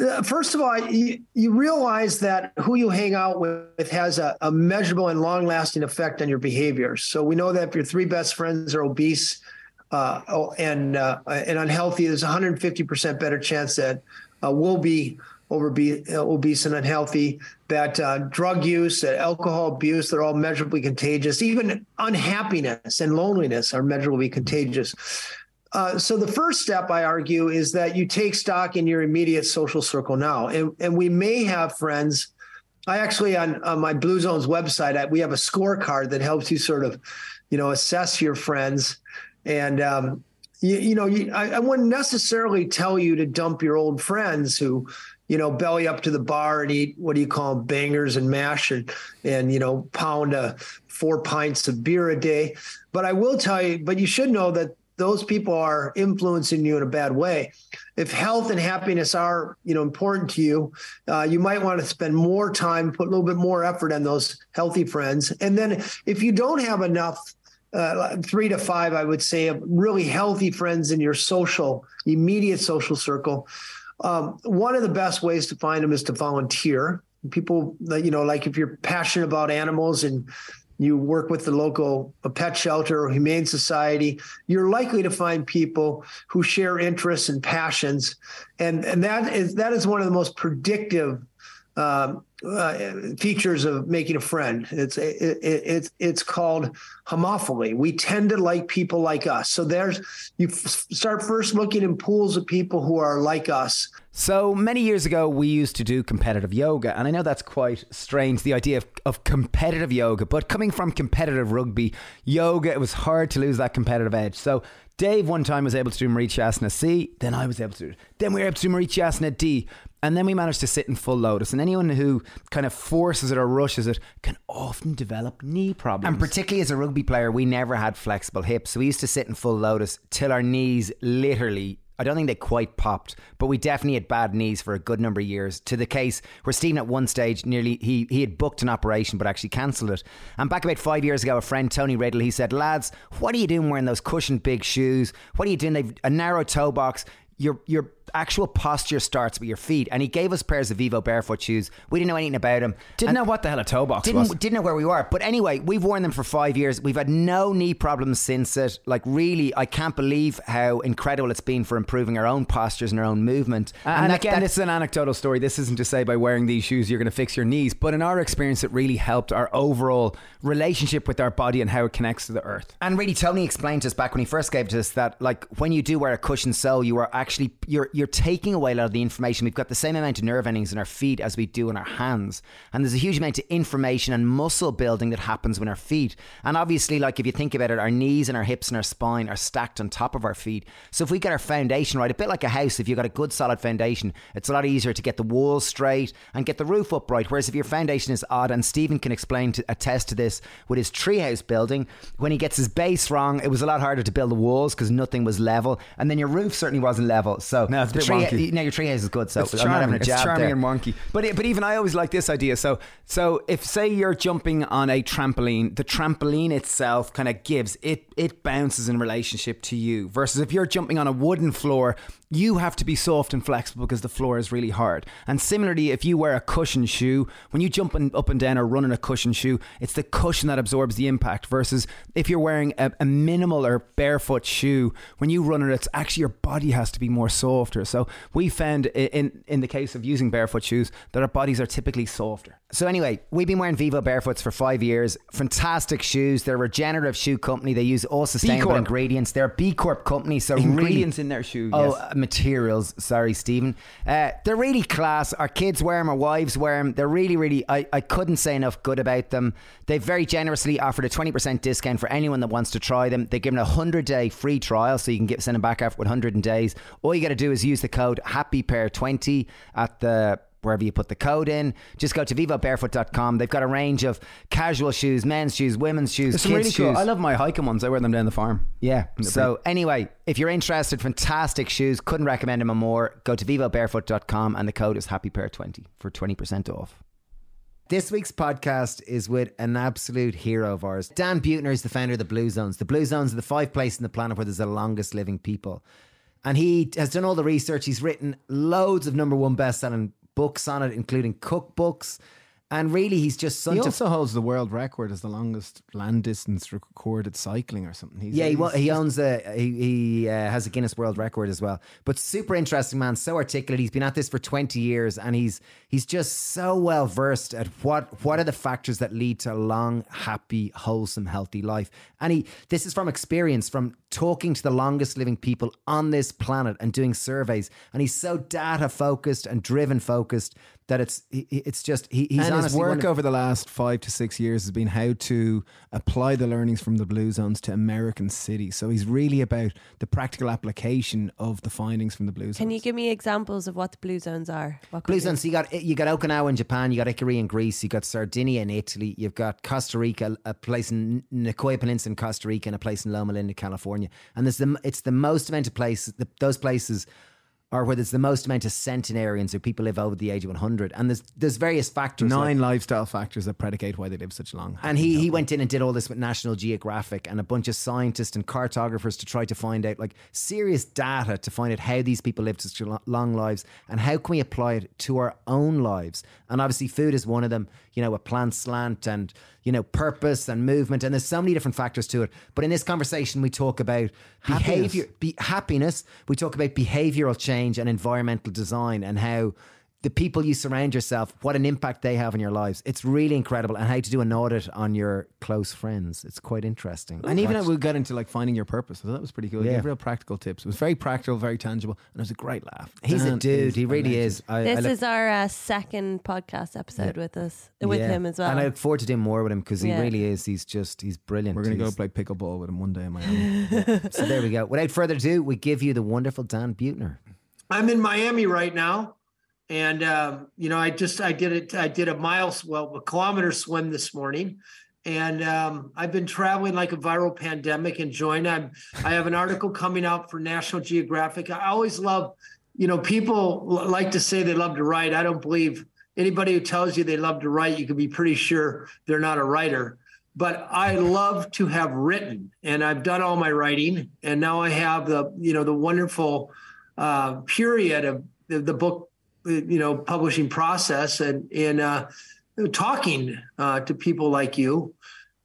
Uh, first of all, you, you, realize that who you hang out with has a, a measurable and long lasting effect on your behavior. So we know that if your three best friends are obese uh, oh, and uh, and unhealthy, there's 150% better chance that uh, we'll be obese, obese and unhealthy. That uh, drug use, that alcohol abuse, they're all measurably contagious. Even unhappiness and loneliness are measurably contagious. Uh, so the first step, I argue, is that you take stock in your immediate social circle now, and and we may have friends. I actually on, on my Blue Zones website, I, we have a scorecard that helps you sort of, you know, assess your friends, and um, you, you, know, you, I, I wouldn't necessarily tell you to dump your old friends who, you know, belly up to the bar and eat what do you call them, bangers and mash and and you know pound a four pints of beer a day. But I will tell you, but you should know that those people are influencing you in a bad way. If health and happiness are, you know, important to you, uh, you might want to spend more time, put a little bit more effort on those healthy friends. And then if you don't have enough, uh, three to five, I would say, of really healthy friends in your social, immediate social circle. Um, one of the best ways to find them is to volunteer. People, that, you know, like if you're passionate about animals and you work with the local pet shelter or humane society, you're likely to find people who share interests and passions, and and that is that is one of the most predictive um, uh, features of making a friend. It's it, it, it's it's called homophily. We tend to like people like us. So there's you f- start first looking in pools of people who are like us. So many years ago, we used to do competitive yoga, and I know that's quite strange, the idea of, of competitive yoga, but coming from competitive rugby, yoga, it was hard to lose that competitive edge. So Dave one time was able to do Marichyasana C, then I was able to do it. Then we were able to do Marichyasana D, and then we managed to sit in full lotus. And anyone who kind of forces it or rushes it can often develop knee problems. And particularly as a rugby player, we never had flexible hips. So we used to sit in full lotus till our knees literally I don't think they quite popped, but we definitely had bad knees for a good number of years. To the case where Stephen at one stage nearly he he had booked an operation but actually cancelled it. And back about five years ago, a friend Tony Riddle he said, "Lads, what are you doing wearing those cushioned big shoes? What are you doing? They've a narrow toe box. You're you're actual posture starts with your feet. And he gave us pairs of Vivo barefoot shoes. We didn't know anything about them. Didn't know what the hell a toe box didn't, was. Didn't know where we were. But anyway, we've worn them for five years. We've had no knee problems since it. Like really, I can't believe how incredible it's been for improving our own postures and our own movement. Uh, and, and that, again, that, this is an anecdotal story. This isn't to say by wearing these shoes you're going to fix your knees, but in our experience, it really helped our overall relationship with our body and how it connects to the earth. And really, Tony explained to us back when he first gave to us that like when you do wear a cushioned sole, you are actually you're you're taking away a lot of the information. We've got the same amount of nerve endings in our feet as we do in our hands. And there's a huge amount of information and muscle building that happens when our feet. And obviously, like if you think about it, our knees and our hips and our spine are stacked on top of our feet. So if we get our foundation right, a bit like a house, if you've got a good solid foundation, it's a lot easier to get the walls straight and get the roof upright. Whereas if your foundation is odd, and Stephen can explain to attest to this with his treehouse building, when he gets his base wrong, it was a lot harder to build the walls because nothing was level. And then your roof certainly wasn't level. So no, it's the tree, now your treehouse is good. So it's charming. it's charming there. and wonky. But but even I always like this idea. So so if say you're jumping on a trampoline, the trampoline itself kind of gives it it bounces in relationship to you. Versus if you're jumping on a wooden floor, you have to be soft and flexible because the floor is really hard. And similarly, if you wear a cushion shoe, when you jump up and down or run in a cushion shoe, it's the cushion that absorbs the impact. Versus if you're wearing a, a minimal or barefoot shoe, when you run it, it's actually your body has to be more softer. So we found in in the case of using barefoot shoes that our bodies are typically softer. So anyway, we've been wearing Vivo barefoots for five years. Fantastic shoes. They're a regenerative shoe company. They use all sustainable ingredients. They're a B Corp company. So ingredients really, in their shoes. Oh, yes. materials. Sorry, Stephen. Uh, they're really class. Our kids wear them. Our wives wear them. They're really, really. I, I couldn't say enough good about them. They've very generously offered a twenty percent discount for anyone that wants to try them. They give them a hundred day free trial, so you can get send them back after 100 days. All you got to do is use the code Happy Pair 20 at the wherever you put the code in. Just go to vivobarefoot.com. They've got a range of casual shoes, men's shoes, women's shoes, There's kids' really shoes. Cool. I love my hiking ones. I wear them down the farm. Yeah. So anyway, if you're interested, fantastic shoes. Couldn't recommend them more. Go to vivobarefoot.com and the code is happypair20 for 20% off. This week's podcast is with an absolute hero of ours. Dan Buettner is the founder of the Blue Zones. The Blue Zones are the five places in the planet where there's the longest living people. And he has done all the research. He's written loads of number one best selling books on it, including cookbooks. And really, he's just such He a also holds the world record as the longest land distance recorded cycling or something. He's, Yeah, he, he's- he owns a he, he uh, has a Guinness World Record as well. But super interesting man, so articulate. He's been at this for twenty years, and he's he's just so well versed at what what are the factors that lead to a long, happy, wholesome, healthy life. And he this is from experience, from talking to the longest living people on this planet and doing surveys. And he's so data focused and driven focused that it's he- he- it's just he, he's and his honestly one work over the last five to six years has been how to apply the learnings from the blue zones to American cities. So he's really about the practical application of the findings from the blue zones. Can you give me examples of what the blue zones are? What Blue zones. So you got you got Okinawa in Japan, you got Ikaria in Greece, you got Sardinia in Italy, you've got Costa Rica, a place in Nicoya Peninsula in Costa Rica, and a place in Loma Linda, California. And there's the it's the most amount of places. The, those places are where there's the most amount of centenarians, or people live over the age of 100. And there's there's various factors. like- Nine lifestyle factors that predicate why they live such long. and he, he went in and did all this with National Geographic and a bunch of scientists and cartographers to try to find out like serious data to find out how these people lived such long lives and how can we apply it to our own lives. And obviously, food is one of them. You know, a plant slant and you know purpose and movement, and there's so many different factors to it. But in this conversation, we talk about behavior, be, happiness. We talk about behavioral change and environmental design and how the people you surround yourself, what an impact they have on your lives. It's really incredible. And how to do an audit on your close friends. It's quite interesting. And even we got into like finding your purpose. I thought that was pretty cool. He Yeah. gave real practical tips. It was very practical, very tangible, and it was a great laugh. He's a dude. He really legend. is. I, I This look- is our uh, second podcast episode with us, with yeah. him as well. And I look forward to doing more with him because he Yeah. really is. He's just, he's brilliant. We're gonna go play pickleball with him one day in Miami. So there we go. Without further ado, we give you the wonderful Dan Buettner. I'm in Miami right now, and um, you know, I just I did it. I did a mile, well, a kilometer swim this morning, and um, I've been traveling like a viral pandemic, enjoying. I'm I have an article coming out for National Geographic. I always love, you know, people like to say they love to write. I don't believe anybody who tells you they love to write. You can be pretty sure they're not a writer. But I love to have written, and I've done all my writing, and now I have the you know the wonderful uh, period of the, the book, you know, publishing process and and uh, talking uh, to people like you,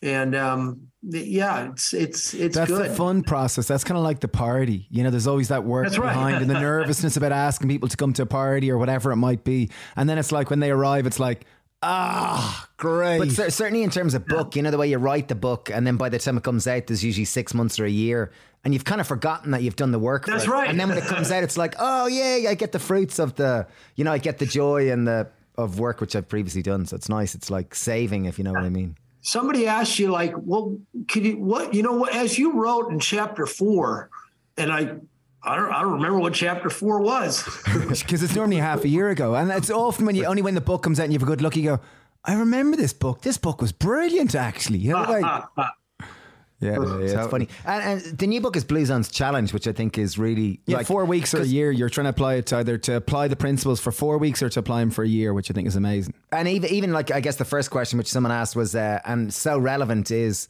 and um, yeah, it's it's it's That's good. the fun process. That's kind of like the party. You know, there's always that work That's right. behind and the nervousness about asking people to come to a party or whatever it might be. And then it's like when they arrive, it's like, ah, great. But cer- certainly in terms of book, you know, the way you write the book, and then by the time it comes out, there's usually six months or a year, and you've kind of forgotten that you've done the work. That's right. And then when it comes out, it's like, oh yeah, I get the fruits of the, you know, I get the joy and the of work which I've previously done. So it's nice. It's like saving, if you know what I mean. Somebody asked you like, well, could you what you know what as you wrote in chapter four, and I. I don't, I don't remember what chapter four was. because it's normally half a year ago, and it's often when you only when the book comes out and you have a good look, you go, I remember this book. This book was brilliant, actually. You know, like, yeah, yeah, It's funny. And, and the new book is Blue Zones Challenge, which I think is really Yeah, like, four weeks or a year, you're trying to apply it to either to apply the principles for four weeks or to apply them for a year, which I think is amazing. And even even like I guess the first question which someone asked was uh, and so relevant is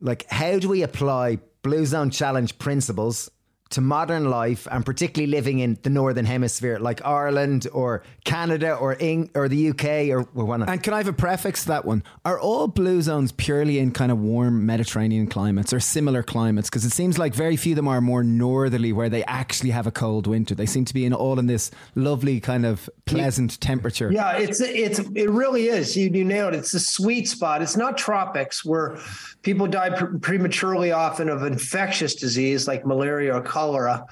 like how do we apply Blue Zone Challenge principles to modern life and particularly living in the northern hemisphere like Ireland or Canada or Eng- or the UK or, or whatnot. And can I have a prefix to that one? Are all blue zones purely in kind of warm Mediterranean climates or similar climates? Because it seems like very few of them are more northerly where they actually have a cold winter. They seem to be in all in this lovely kind of pleasant temperature. Yeah, it's it's it really is. You you nailed it. It's the sweet spot. It's not tropics where people die pre- prematurely often of infectious disease like malaria or cholera.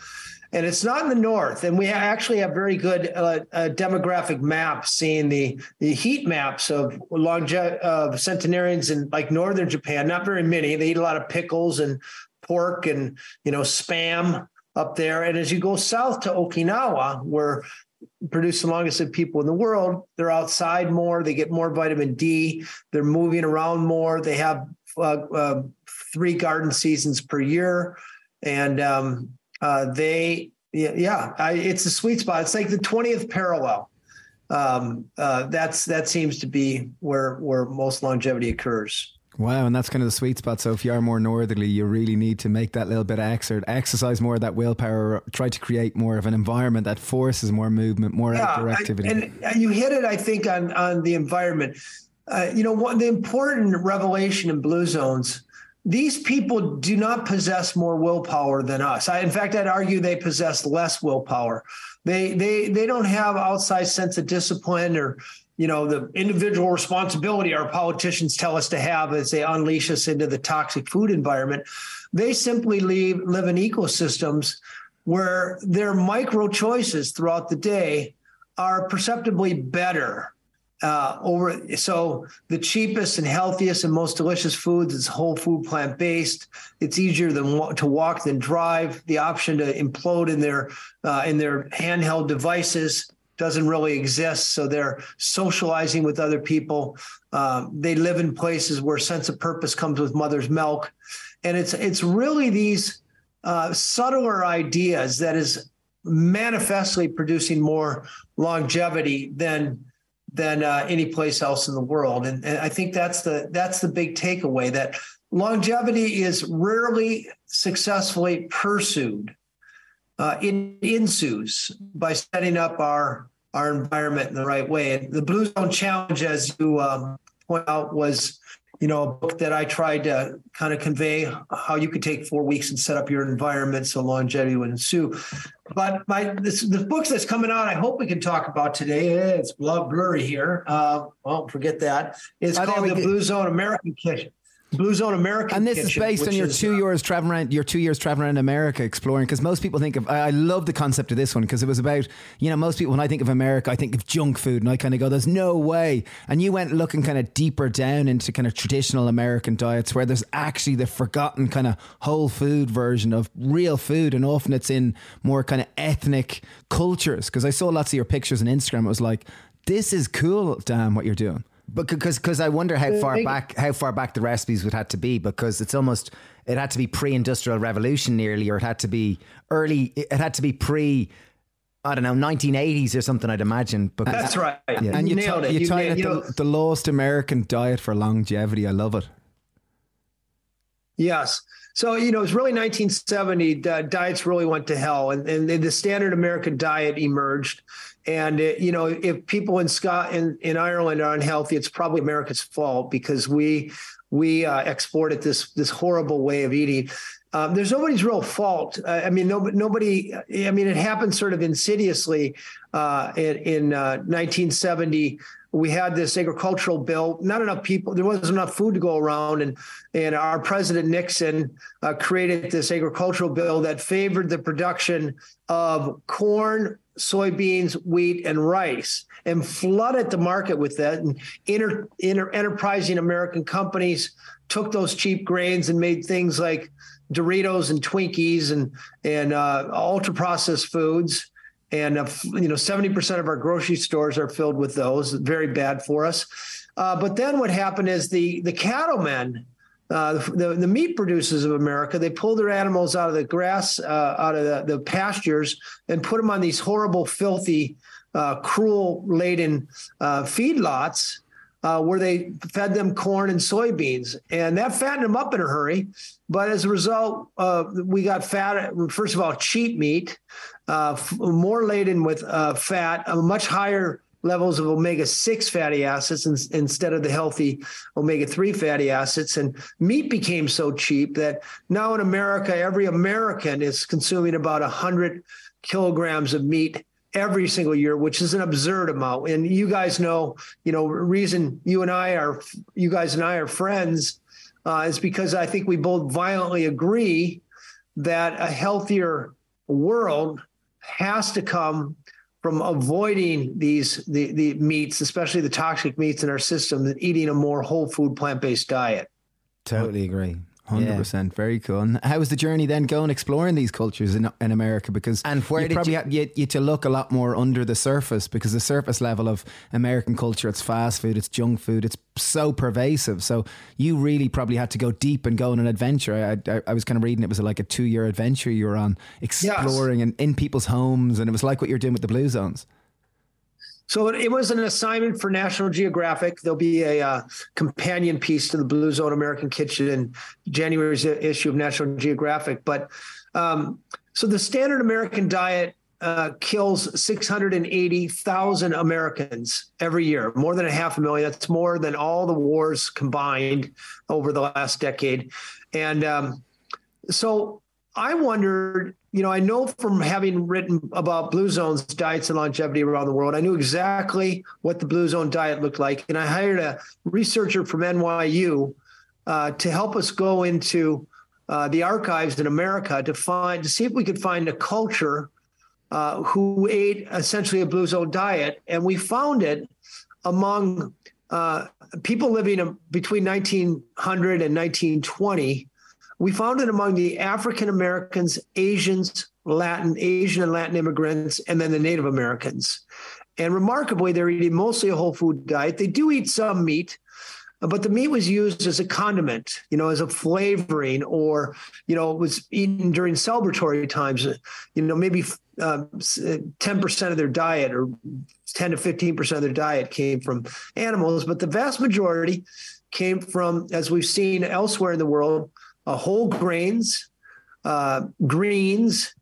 And it's not in the north. And we actually have very good uh, uh, demographic maps, seeing the the heat maps of longe- of centenarians in like northern Japan. Not very many. They eat a lot of pickles and pork and you know spam up there. And as you go south to Okinawa, where produce the longest lived people in the world. They're outside more. They get more vitamin D. They're moving around more. They have uh, uh, three garden seasons per year, and um, uh, they yeah, yeah I, it's a sweet spot. It's like the twentieth parallel. Um, uh, that's that seems to be where where most longevity occurs. Wow, and that's kind of the sweet spot. So if you are more northerly, you really need to make that little bit of exert, exercise more of that willpower, try to create more of an environment that forces more movement, more yeah, outdoor activity. and you hit it, I think, on on the environment. Uh, you know, what the important revelation in blue zones these people do not possess more willpower than us. I, in fact, I'd argue they possess less willpower. They they they don't have outside sense of discipline or you know the individual responsibility our politicians tell us to have as they unleash us into the toxic food environment. They simply leave, live in ecosystems where their micro choices throughout the day are perceptibly better uh, over so the cheapest and healthiest and most delicious foods is whole food plant based it's easier than to walk than drive. The option to implode in their uh, in their handheld devices doesn't really exist so they're socializing with other people. Um, they live in places where sense of purpose comes with mother's milk. And it's it's really these uh, subtler ideas that is manifestly producing more longevity than than uh, any place else in the world. And, and I think that's the that's the big takeaway that longevity is rarely successfully pursued. Uh, it ensues by setting up our our environment in the right way. And the Blue Zone Challenge, as you um, point out, was you know, a book that I tried to kind of convey how you could take four weeks and set up your environment so longevity would ensue. But my this the books that's coming out, I hope we can talk about today. It's blurry here. Uh, well, forget that. It's called the Blue Zone American Kitchen. Blue Zone America. And this Kitchen, is based on your is, two uh, years traveling around your two years traveling around America exploring because most people think of I, I love the concept of this one because it was about you know most people when I think of America I think of junk food and I kind of go there's no way and you went looking kind of deeper down into kind of traditional American diets where there's actually the forgotten kind of whole food version of real food and often it's in more kind of ethnic cultures because I saw lots of your pictures on Instagram it was like this is cool damn what you're doing but because because I wonder how far back how far back the recipes would have to be because it's almost it had to be pre-industrial revolution nearly or it had to be early it had to be pre I don't know 1980s or something I'd imagine because that's right. Yeah. and you, nailed t- it. you, tied it the, the lost American diet for longevity. I love it. Yes. So, you know, it's really 1970, uh, diets really went to hell and, and the standard American diet emerged. And, it, you know, if people in Scott in, in Ireland are unhealthy, it's probably America's fault because we we uh, exported this this horrible way of eating. Um, there's nobody's real fault. Uh, I mean, nobody, nobody. I mean, it happened sort of insidiously uh, in, in 1970 uh, we had this agricultural bill. Not enough people. There wasn't enough food to go around, and and our president Nixon uh, created this agricultural bill that favored the production of corn, soybeans, wheat, and rice, and flooded the market with that. And inter, inter, enterprising American companies took those cheap grains and made things like Doritos and Twinkies and and uh, ultra processed foods. And uh, you know 70% of our grocery stores are filled with those. Very bad for us. Uh, but then what happened is the the cattlemen uh, the, the meat producers of America, they pull their animals out of the grass, uh, out of the, the, pastures, and put them on these horrible, filthy, uh, cruel laden uh, feedlots uh, where they fed them corn and soybeans. And that fattened them up in a hurry. But as a result, we got fat, first of all, cheap meat f- more laden with fat, a much higher levels of omega 6 fatty acids in, instead of the healthy omega 3 fatty acids. And meat became so cheap that now in America, every American is consuming about 100 kilograms of meat every single year, which is an absurd amount. And you guys know, you know, reason you and I are, you guys and I are friends uh, is because I think we both violently agree that a healthier world has to come from avoiding these the, the meats, especially the toxic meats in our system, and eating a more whole food plant based diet. Totally agree. Hundred yeah. percent, very cool. And how was the journey then going exploring these cultures in, in America? Because and where you did probably you, had, you, you to look a lot more under the surface because the surface level of American culture, it's fast food, it's junk food, it's so pervasive. So you really probably had to go deep and go on an adventure. I, I, I was kind of reading it was like a two year adventure you were on, exploring yes. and in people's homes, and it was like what you're doing with the Blue Zones. So it was an assignment for National Geographic. There'll be a uh, companion piece to the Blue Zone American Kitchen in January's issue of National Geographic. But um, so the standard American diet uh, kills 680,000 Americans every year, more than a half a million. That's more than all the wars combined over the last decade. And um, so I wondered, you know, I know from having written about Blue Zone's diets and longevity around the world, I knew exactly what the Blue Zone diet looked like. And I hired a researcher from NYU uh, to help us go into uh, the archives in America to find, to see if we could find a culture uh, who ate essentially a blue zone diet, and we found it among uh, people living between 1900 and 1920. We found it among the African Americans, Asians, Latin, Asian and Latin immigrants, and then the Native Americans. And remarkably, they're eating mostly a whole food diet. They do eat some meat, but the meat was used as a condiment, you know, as a flavoring, or you know, it was eaten during celebratory times. You know, maybe um, ten percent of their diet, or ten to fifteen percent of their diet, came from animals, but the vast majority came from, as we've seen elsewhere in the world, uh, whole grains, uh, greens,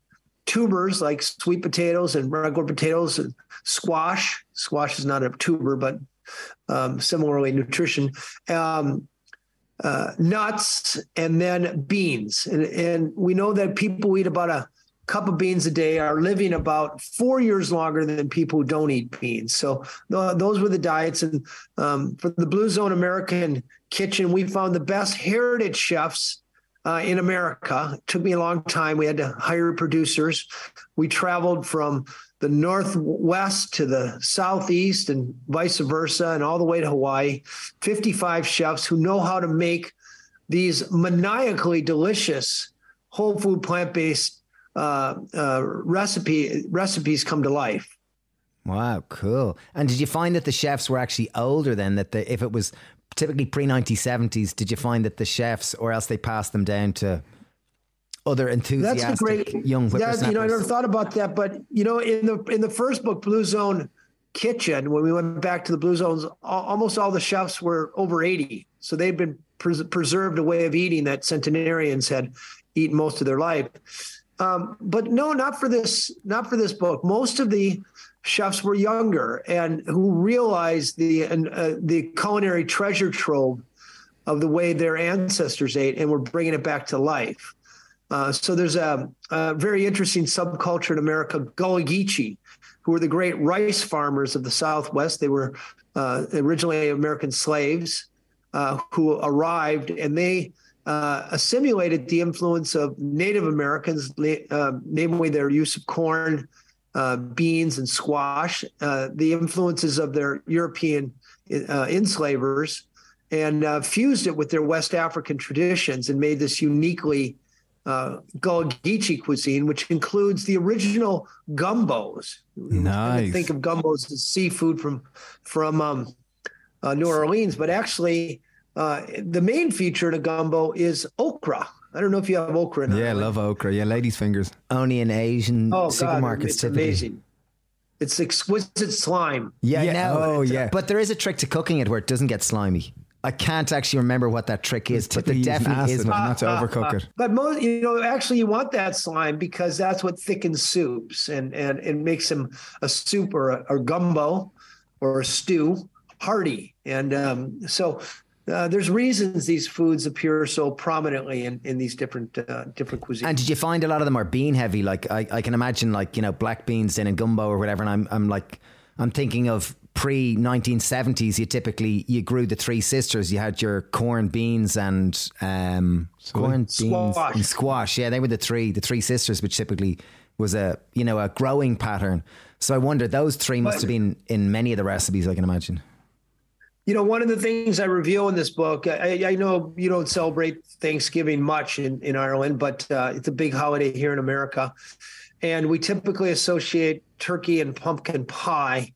tubers like sweet potatoes and regular potatoes, and squash. Squash is not a tuber, but um, similarly nutrition, um, uh, nuts, and then beans. And, and we know that people eat about a cup of beans a day are living about four years longer than people who don't eat beans. So those were the diets. And um, for the Blue Zone American Kitchen, we found the best heritage chefs uh, in America. It took me a long time. We had to hire producers. We traveled from the northwest to the southeast and vice versa, and all the way to Hawaii. 55 chefs who know how to make these maniacally delicious whole food plant based uh, uh, recipe recipes come to life. Wow, cool. And did you find that the chefs were actually older then? That the, if it was typically pre 1970s, did you find that the chefs, or else they passed them down to other enthusiastic That's the great, young whippersnappers. That, you know, I never thought about that, but you know, in the in the first book, Blue Zone Kitchen, when we went back to the Blue Zones, almost all the chefs were over eighty, so they've been pres- preserved a way of eating that centenarians had eaten most of their life. Um, but no, not for this, not for this book. Most of the chefs were younger and who realized the uh, the culinary treasure trove of the way their ancestors ate and were bringing it back to life. Uh, so there's a, a, very interesting subculture in America, Gullah Geechee, who were the great rice farmers of the Southwest. They were uh, originally American slaves uh, who arrived, and they uh, assimilated the influence of Native Americans, uh, namely their use of corn, beans, and squash, the influences of their European enslavers, and fused it with their West African traditions and made this uniquely uh, Gullah Geechee cuisine, which includes the original gumbos. Nice. Think of gumbos as seafood from from um, uh, New Orleans, but actually, uh, the main feature in a gumbo is okra. I don't know if you have okra. In. Yeah, I love okra. Yeah, ladies' fingers. Only in Asian oh, supermarkets. God, it's typically. amazing. It's exquisite slime. Yeah, yeah. Oh, yeah. But there is a trick to cooking it where it doesn't get slimy. I can't actually remember what that trick is, but there definitely acid, is. Not to overcook it. But most, you know, actually, you want that slime because that's what thickens soups and and it makes them a soup or a, or gumbo or a stew hearty. And um, so uh, there's reasons these foods appear so prominently in, in these different uh, different cuisines. And did you find a lot of them are bean heavy? Like I, I can imagine, like you know, black beans in a gumbo or whatever. And I'm I'm like I'm thinking of pre 1970s, you typically you grew the three sisters. You had your corn, beans, and um, corn, beans, and squash. Yeah, they were the three the three sisters, which typically was a you know a growing pattern. So I wonder those three must have been in many of the recipes. I can imagine. You know, one of the things I reveal in this book, I, I know you don't celebrate Thanksgiving much in, in Ireland, but uh, it's a big holiday here in America. And we typically associate turkey and pumpkin pie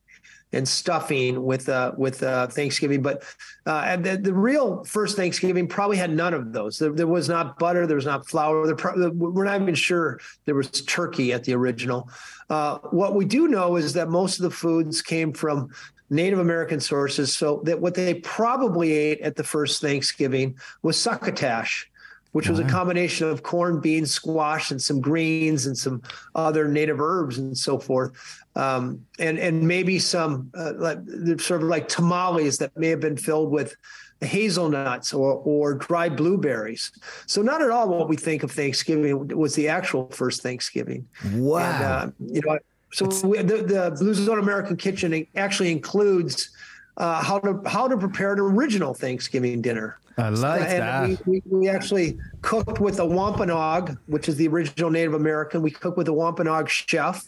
and stuffing with uh, with uh, Thanksgiving. But uh, the, the, real first Thanksgiving probably had none of those. There, there was not butter. There was not flour. Pro- we're not even sure there was turkey at the original. Uh, what we do know is that most of the foods came from Native American sources. So that what they probably ate at the first Thanksgiving was succotash which was a combination of corn, beans, squash, and some greens and some other native herbs and so forth, um, and and maybe some uh, like, sort of like tamales that may have been filled with hazelnuts or or dried blueberries. So not at all what we think of Thanksgiving was the actual first Thanksgiving. Wow, and, uh, you know. So we, the, the Blue Zone American Kitchen actually includes uh, how to how to prepare an original Thanksgiving dinner. I like and that. We, we, we, actually cooked with a Wampanoag, which is the original Native American. We cooked with a Wampanoag chef,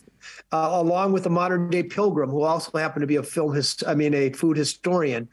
uh, along with a modern day pilgrim who also happened to be a film his, I mean, a food historian.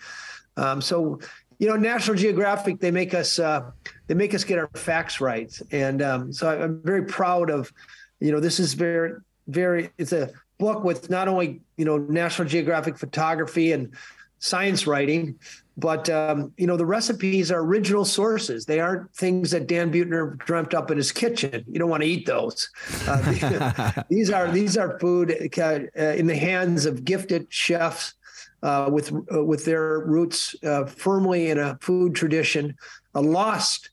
Um, so, you know, National Geographic they make us uh, they make us get our facts right, and um, so I'm very proud of, you know, this is very very it's a book with not only you know National Geographic photography and science writing, but um, you know the recipes are original sources. They aren't things that Dan Buettner dreamt up in his kitchen. You don't want to eat those. Uh, these are these are food uh, in the hands of gifted chefs uh, with uh, with their roots uh, firmly in a food tradition, a lost.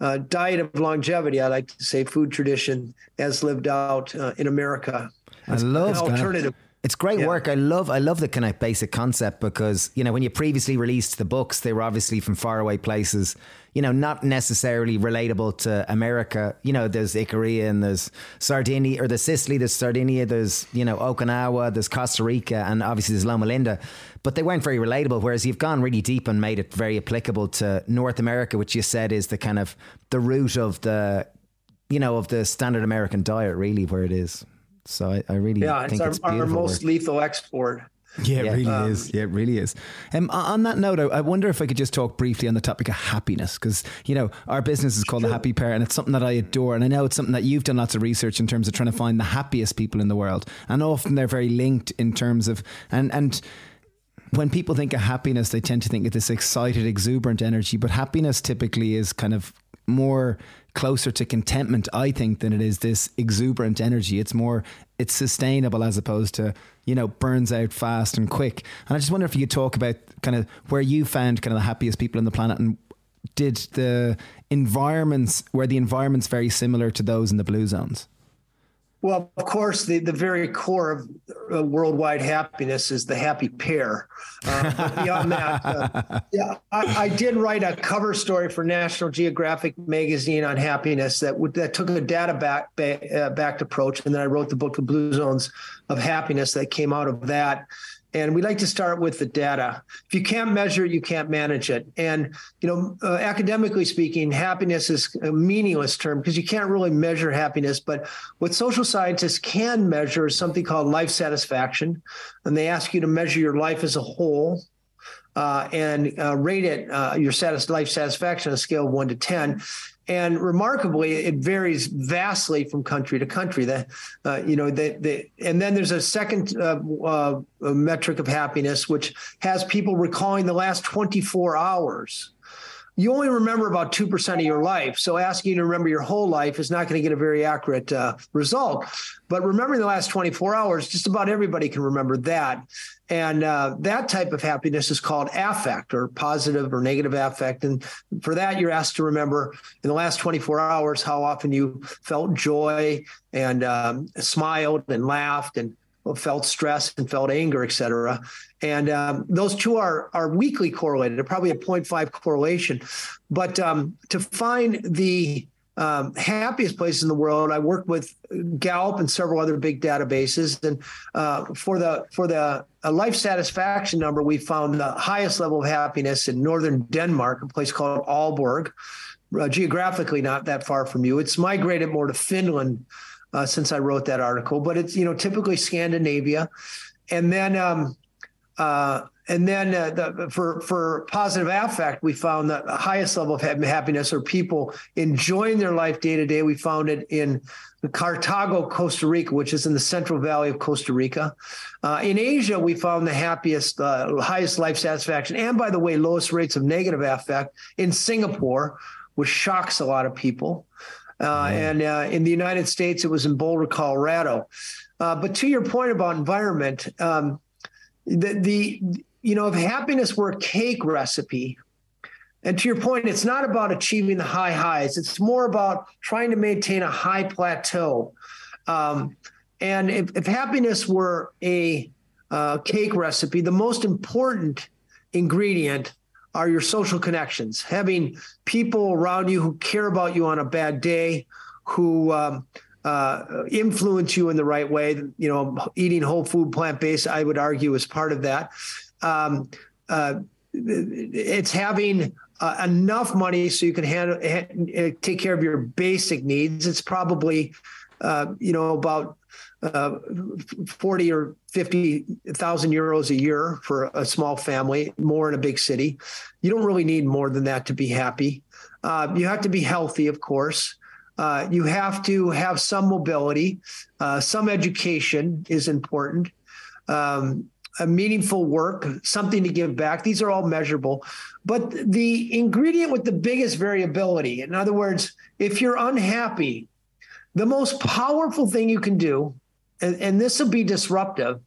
Uh, diet of longevity, I like to say, food tradition as lived out in America. I love alternative. That it's great yeah. work. I love I love the kind of basic concept because, you know, when you previously released the books, they were obviously from faraway places, you know, not necessarily relatable to America. You know, there's Icaria and there's Sardinia or there's Sicily, there's Sardinia, there's, you know, Okinawa, there's Costa Rica and obviously there's Loma Linda. But they weren't very relatable, whereas you've gone really deep and made it very applicable to North America, which you said is the kind of the root of the you know, of the standard American diet, really, where it is. So I, I really yeah, think it's our, our most work. lethal export. Yeah, it yeah. really um, is. Yeah, it really is. Um, on that note, I, I, wonder if I could just talk briefly on the topic of happiness, because you know our business is called sure. the Happy Pair, and it's something that I adore, and I know it's something that you've done lots of research in terms of trying to find the happiest people in the world, and often they're very linked in terms of and and when people think of happiness, they tend to think of this excited, exuberant energy, but happiness typically is kind of more closer to contentment, I think, than it is this exuberant energy. It's more, it's sustainable as opposed to, you know, burns out fast and quick. And I just wonder if you could talk about kind of where you found kind of the happiest people on the planet and did the environments, where the environment's very similar to those in the blue zones? Well, of course, the, the very core of uh, worldwide happiness is the happy pair. Uh, beyond that, uh, yeah, I, I, did write a cover story for National Geographic magazine on happiness that that took a data back uh, backed approach, and then I wrote the book, The Blue Zones of Happiness, that came out of that. And we like to start with the data. If you can't measure it, you can't manage it. And you know, uh, academically speaking, happiness is a meaningless term because you can't really measure happiness. But what social scientists can measure is something called life satisfaction, and they ask you to measure your life as a whole. Uh, and uh, rate it uh, your satis- life satisfaction on a scale of one to ten and remarkably, it varies vastly from country to country. That uh, you know, the, the, and then there's a second uh, uh, metric of happiness, which has people recalling the last 24 hours you only remember about 2% of your life. So asking you to remember your whole life is not going to get a very accurate uh, result. But remembering the last 24 hours, just about everybody can remember that. And uh, that type of happiness is called affect or positive or negative affect. And for that, you're asked to remember in the last 24 hours how often you felt joy and um, smiled and laughed and felt stress and felt anger, et cetera. And um, those two are are weakly correlated, probably a 0.5 correlation. But um, to find the um, happiest places in the world, I worked with Gallup and several other big databases. And uh, for the for the life satisfaction number, we found the highest level of happiness in northern Denmark, a place called Aalborg. Uh, geographically, not that far from you. It's migrated more to Finland uh, since I wrote that article, but it's you know typically Scandinavia, and then um, uh, and then uh, the, for for positive affect, we found that the highest level of happiness are people enjoying their life day to day. We found it in Cartago, Costa Rica, which is in the Central Valley of Costa Rica. Uh, in Asia, we found the happiest, uh, highest life satisfaction, and by the way, lowest rates of negative affect in Singapore, which shocks a lot of people. Uh, and uh, in the United States, it was in Boulder, Colorado. Uh, but to your point about environment, um, the, the you know, if happiness were a cake recipe, and to your point, it's not about achieving the high highs. It's more about trying to maintain a high plateau. Um, and if, if, happiness were a uh, cake recipe, the most important ingredient are your social connections. Having people around you who care about you on a bad day, who um, uh, influence you in the right way. You know, eating whole food, plant based, I would argue, is part of that um, uh, it's having uh, enough money so you can handle, ha- take care of your basic needs. It's probably, uh, you know, about uh, 40 or 50,000 euros a year for a small family, more in a big city. You don't really need more than that to be happy. Uh, you have to be healthy, of course. Uh, you have to have some mobility. Uh, some education is important. Um, a meaningful work, something to give back. These are all measurable. But the ingredient with the biggest variability, in other words, if you're unhappy, the most powerful thing you can do, and, and this will be disruptive,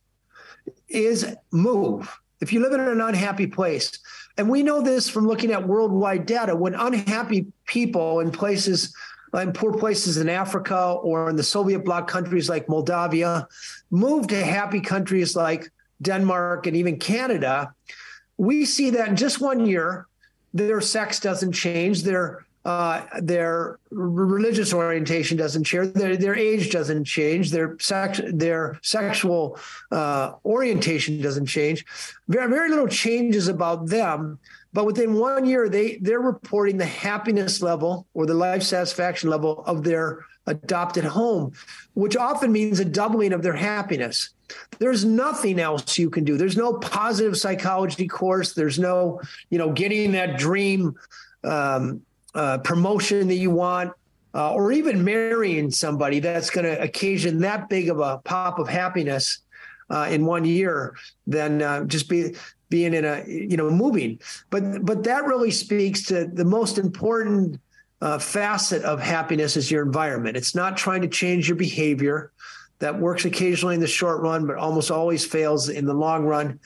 is move. If you live in an unhappy place, and we know this from looking at worldwide data, when unhappy people in places in poor places in Africa or in the Soviet bloc countries like Moldavia move to happy countries like Denmark, and even Canada, we see that in just one year, their sex doesn't change, their uh, their religious orientation doesn't change, their their age doesn't change, their sex their sexual uh, orientation doesn't change. Very very little changes about them, but within one year, they they're reporting the happiness level or the life satisfaction level of their adopted home, which often means a doubling of their happiness. There's nothing else you can do. There's no positive psychology course. There's no, you know, getting that dream um, uh, promotion that you want, uh, or even marrying somebody that's going to occasion that big of a pop of happiness uh, in one year than uh, just be being in a you know moving. But but that really speaks to the most important uh, facet of happiness is your environment. It's not trying to change your behavior. That works occasionally in the short run, but almost always fails in the long run.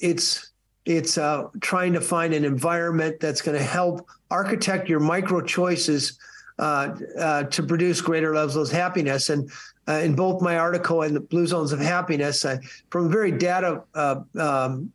It's it's uh, trying to find an environment that's going to help architect your micro choices uh, uh, to produce greater levels of happiness. And uh, in both my article and the Blue Zones of Happiness, I, from a very data um,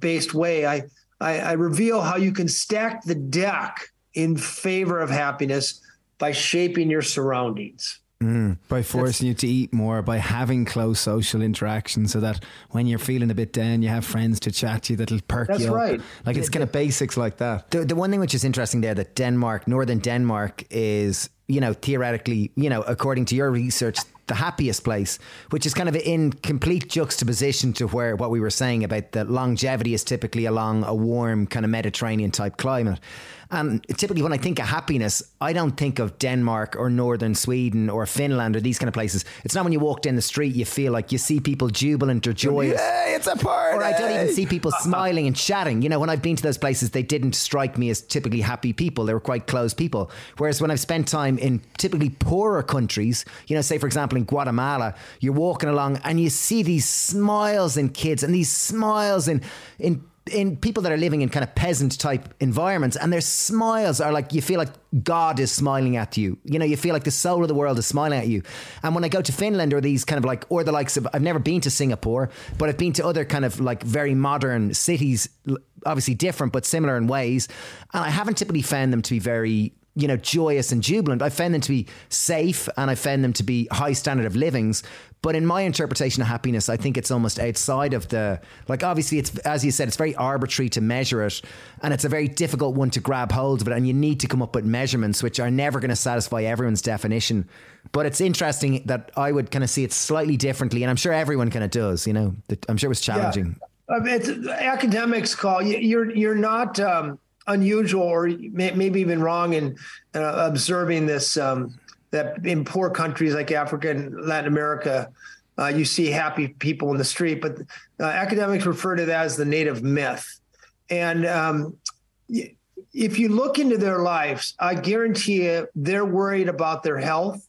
based way, I, I I reveal how you can stack the deck in favor of happiness by shaping your surroundings. Mm, by forcing That's, you to eat more, by having close social interaction, so that when you're feeling a bit down, you have friends to chat to you that'll perk That's you up. right. Like it's kind of basics like that. The, the one thing which is interesting there that Denmark, northern Denmark, is you know theoretically, you know, according to your research, the happiest place, which is kind of in complete juxtaposition to where what we were saying about the longevity is typically along a warm kind of Mediterranean type climate. And typically, when I think of happiness, I don't think of Denmark or northern Sweden or Finland or these kind of places. It's not when you walk down the street, you feel like you see people jubilant or joyous. Hey, it's a party. Or I don't even see people smiling and chatting. You know, when I've been to those places, they didn't strike me as typically happy people. They were quite closed people. Whereas when I've spent time in typically poorer countries, you know, say for example in Guatemala, you're walking along and you see these smiles in kids and these smiles in in in people that are living in kind of peasant type environments and their smiles are like you feel like God is smiling at you. You know, you feel like the soul of the world is smiling at you. And when I go to Finland or these kind of like or the likes of I've never been to Singapore, but I've been to other kind of like very modern cities, obviously different but similar in ways. And I haven't typically found them to be very you know, joyous and jubilant. I found them to be safe and I found them to be high standard of livings. But in my interpretation of happiness, I think it's almost outside of the, like, obviously, it's, as you said, it's very arbitrary to measure it. And it's a very difficult one to grab hold of it. And you need to come up with measurements which are never going to satisfy everyone's definition. But it's interesting that I would kind of see it slightly differently. And I'm sure everyone kind of does, you know, I'm sure it was challenging. Yeah. it's, academics call you're you're not um, unusual or maybe even wrong in uh, observing this um, that in poor countries like Africa and Latin America, uh, you see happy people in the street. But uh, academics refer to that as the native myth. And um, if you look into their lives, I guarantee you they're worried about their health,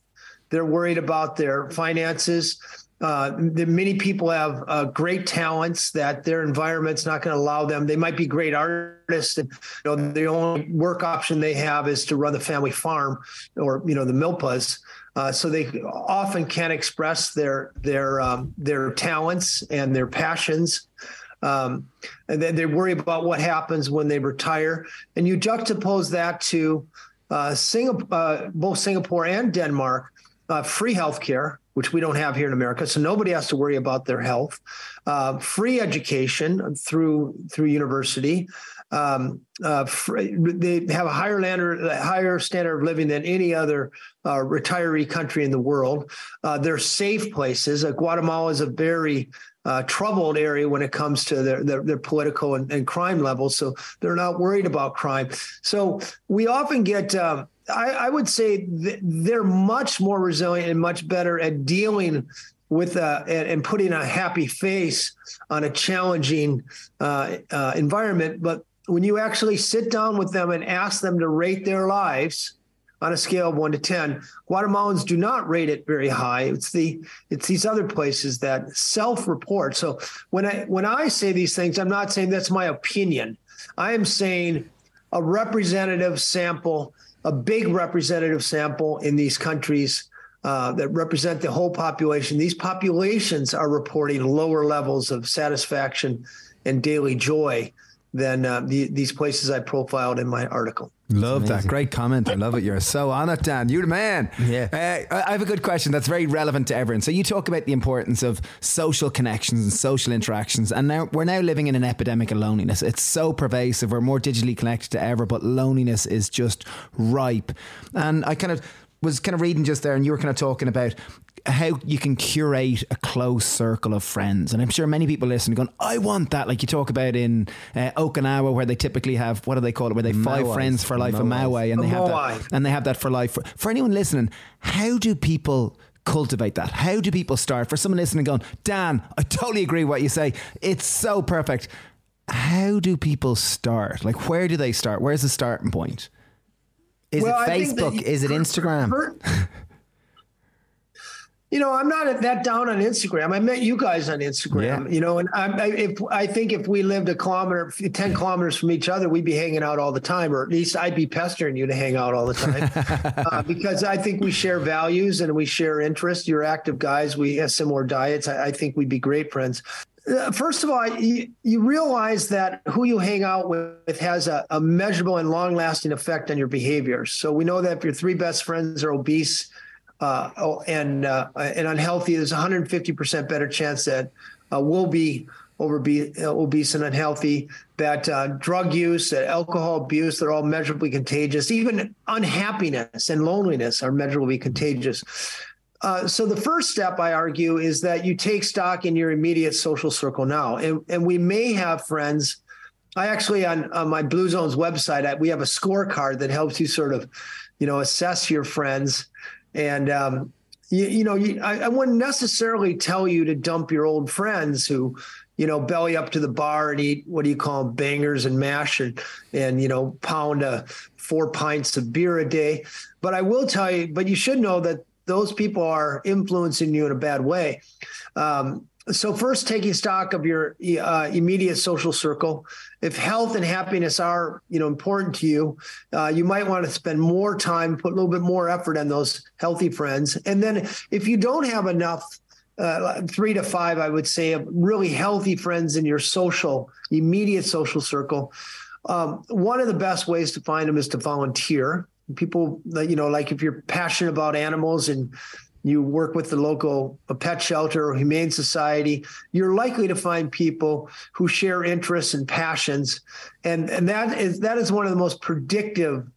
they're worried about their finances uh, many people have uh, great talents that their environment's not going to allow them. They might be great artists, and you know the only work option they have is to run the family farm or you know the milpas. Uh, so they often can't express their their um, their talents and their passions. Um, and then they worry about what happens when they retire. And you juxtapose that to uh, Singapore, uh, both Singapore and Denmark, free healthcare which we don't have here in America. So nobody has to worry about their health. Uh, free education through through university. Um, uh, free, they have a higher lander, higher standard of living than any other uh, retiree country in the world. Uh, they're safe places. Guatemala is a very uh, troubled area when it comes to their their, their political and, and, crime levels. So they're not worried about crime. So we often get. Um, I, I would say they're much more resilient and much better at dealing with uh, and, and, putting a happy face on a challenging uh, uh, environment. But when you actually sit down with them and ask them to rate their lives on a scale of one to ten, Guatemalans do not rate it very high. It's the it's these other places that self-report. So when I when I say these things, I'm not saying that's my opinion. I am saying a representative sample a big representative sample in these countries uh, that represent the whole population. These populations are reporting lower levels of satisfaction and daily joy than uh, the, these places I profiled in my article. Love that. Great comment. I love it. You're so on it, Dan. You're the man. Yeah. Uh, I have a good question that's very relevant to everyone. So you talk about the importance of social connections and social interactions. And now we're now living in an epidemic of loneliness. It's so pervasive. We're more digitally connected to ever, but loneliness is just ripe. And I kind of was kind of reading just there and you were kind of talking about how you can curate a close circle of friends. And I'm sure many people listening going, I want that. Like you talk about in uh, Okinawa, where they typically have, what do they call it? Where they five friends for life, a moai, and they have that, and they have that for life. For, for anyone listening, how do people cultivate that? How do people start? For someone listening going, Dan, I totally agree what you say. It's so perfect. How do people start? Like, where do they start? Where's the starting point? Is well, it Facebook? Is it Instagram? You know, I'm not that down on Instagram. I met you guys on Instagram. Yeah. You know, and I'm, I, if I think if we lived a kilometer, ten kilometers from each other, we'd be hanging out all the time, or at least I'd be pestering you to hang out all the time, uh, because I think we share values and we share interests. You're active guys. We have similar diets. I, I think we'd be great friends. Uh, first of all, you, you, realize that who you hang out with has a, a measurable and long-lasting effect on your behavior. So we know that if your three best friends are obese uh, oh, and uh, and unhealthy, there's 150% better chance that uh, we'll be overbe- uh, obese and unhealthy. That uh, drug use, that alcohol abuse, they're all measurably contagious. Even unhappiness and loneliness are measurably contagious. Uh, so the first step, I argue, is that you take stock in your immediate social circle now, and and we may have friends. I actually on, on my Blue Zones website, I, we have a scorecard that helps you sort of, you know, assess your friends and um, you, you, know, you, I, I, wouldn't necessarily tell you to dump your old friends who, you know, belly up to the bar and eat what do you call them, bangers and mash and and you know, pound a four pints of beer a day. But I will tell you, but you should know that those people are influencing you in a bad way. Um, so first taking stock of your uh, immediate social circle. If health and happiness are you know important to you uh, you might want to spend more time put a little bit more effort on those healthy friends. And then if you don't have enough uh, three to five i would say of really healthy friends in your social immediate social circle um, one of the best ways to find them is to volunteer. People that you know like if you're passionate about animals and you work with the local pet shelter or humane society, you're likely to find people who share interests and passions. And, and that is that is one of the most predictive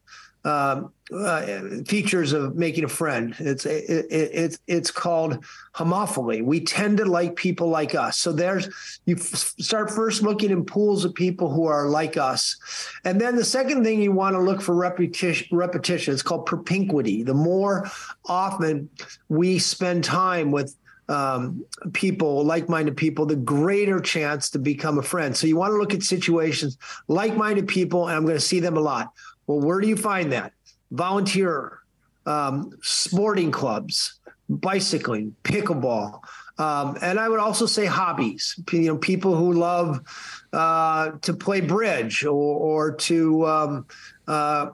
um, uh, features of making a friend. It's it, it, it's it's called homophily. We tend to like people like us. So there's you f- start first looking in pools of people who are like us, and then the second thing you want to look for repetition. Repetition. It's called propinquity. The more often we spend time with um, people, like-minded people, the greater chance to become a friend. So you want to look at situations, like-minded people, and I'm going to see them a lot. Well, where do you find that? Volunteer, um, sporting clubs, bicycling, pickleball, um, and I would also say hobbies. You know, people who love uh, to play bridge or, or to um, uh,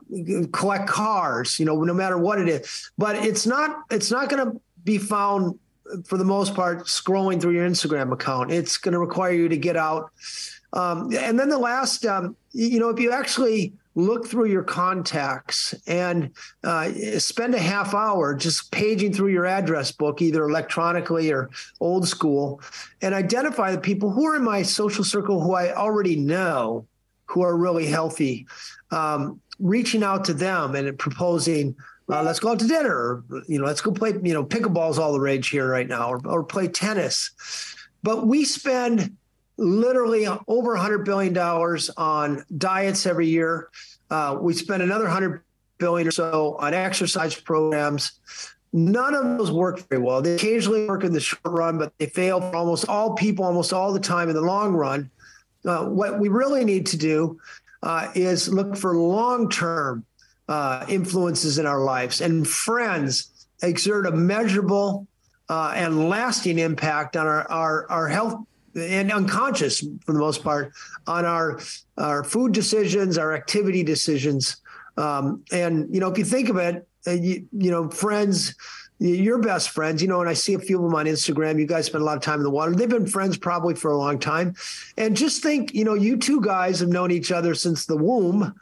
collect cars. You know, no matter what it is. But it's not. It's not going to be found for the most part scrolling through your Instagram account. It's going to require you to get out. Um, and then the last, um, you know, if you actually look through your contacts and uh, spend a half hour just paging through your address book, either electronically or old school, and identify the people who are in my social circle who I already know who are really healthy, um, reaching out to them and proposing. Uh, let's go out to dinner. Or, you know, let's go play. You know, pickleball's all the rage here right now, or, or play tennis. But we spend literally over 100 billion dollars on diets every year. Uh, we spend another 100 billion or so on exercise programs. None of those work very well. They occasionally work in the short run, but they fail for almost all people, almost all the time in the long run. Uh, what we really need to do uh, is look for long-term uh, influences in our lives, and friends exert a measurable uh, and lasting impact on our, our, our health and unconscious for the most part on our our food decisions, our activity decisions. Um, and you know, if you think of it, uh, you, you know, friends, your best friends, you know, and I see a few of them on Instagram. You guys spend a lot of time in the water. They've been friends probably for a long time. And just think, you know, you two guys have known each other since the womb.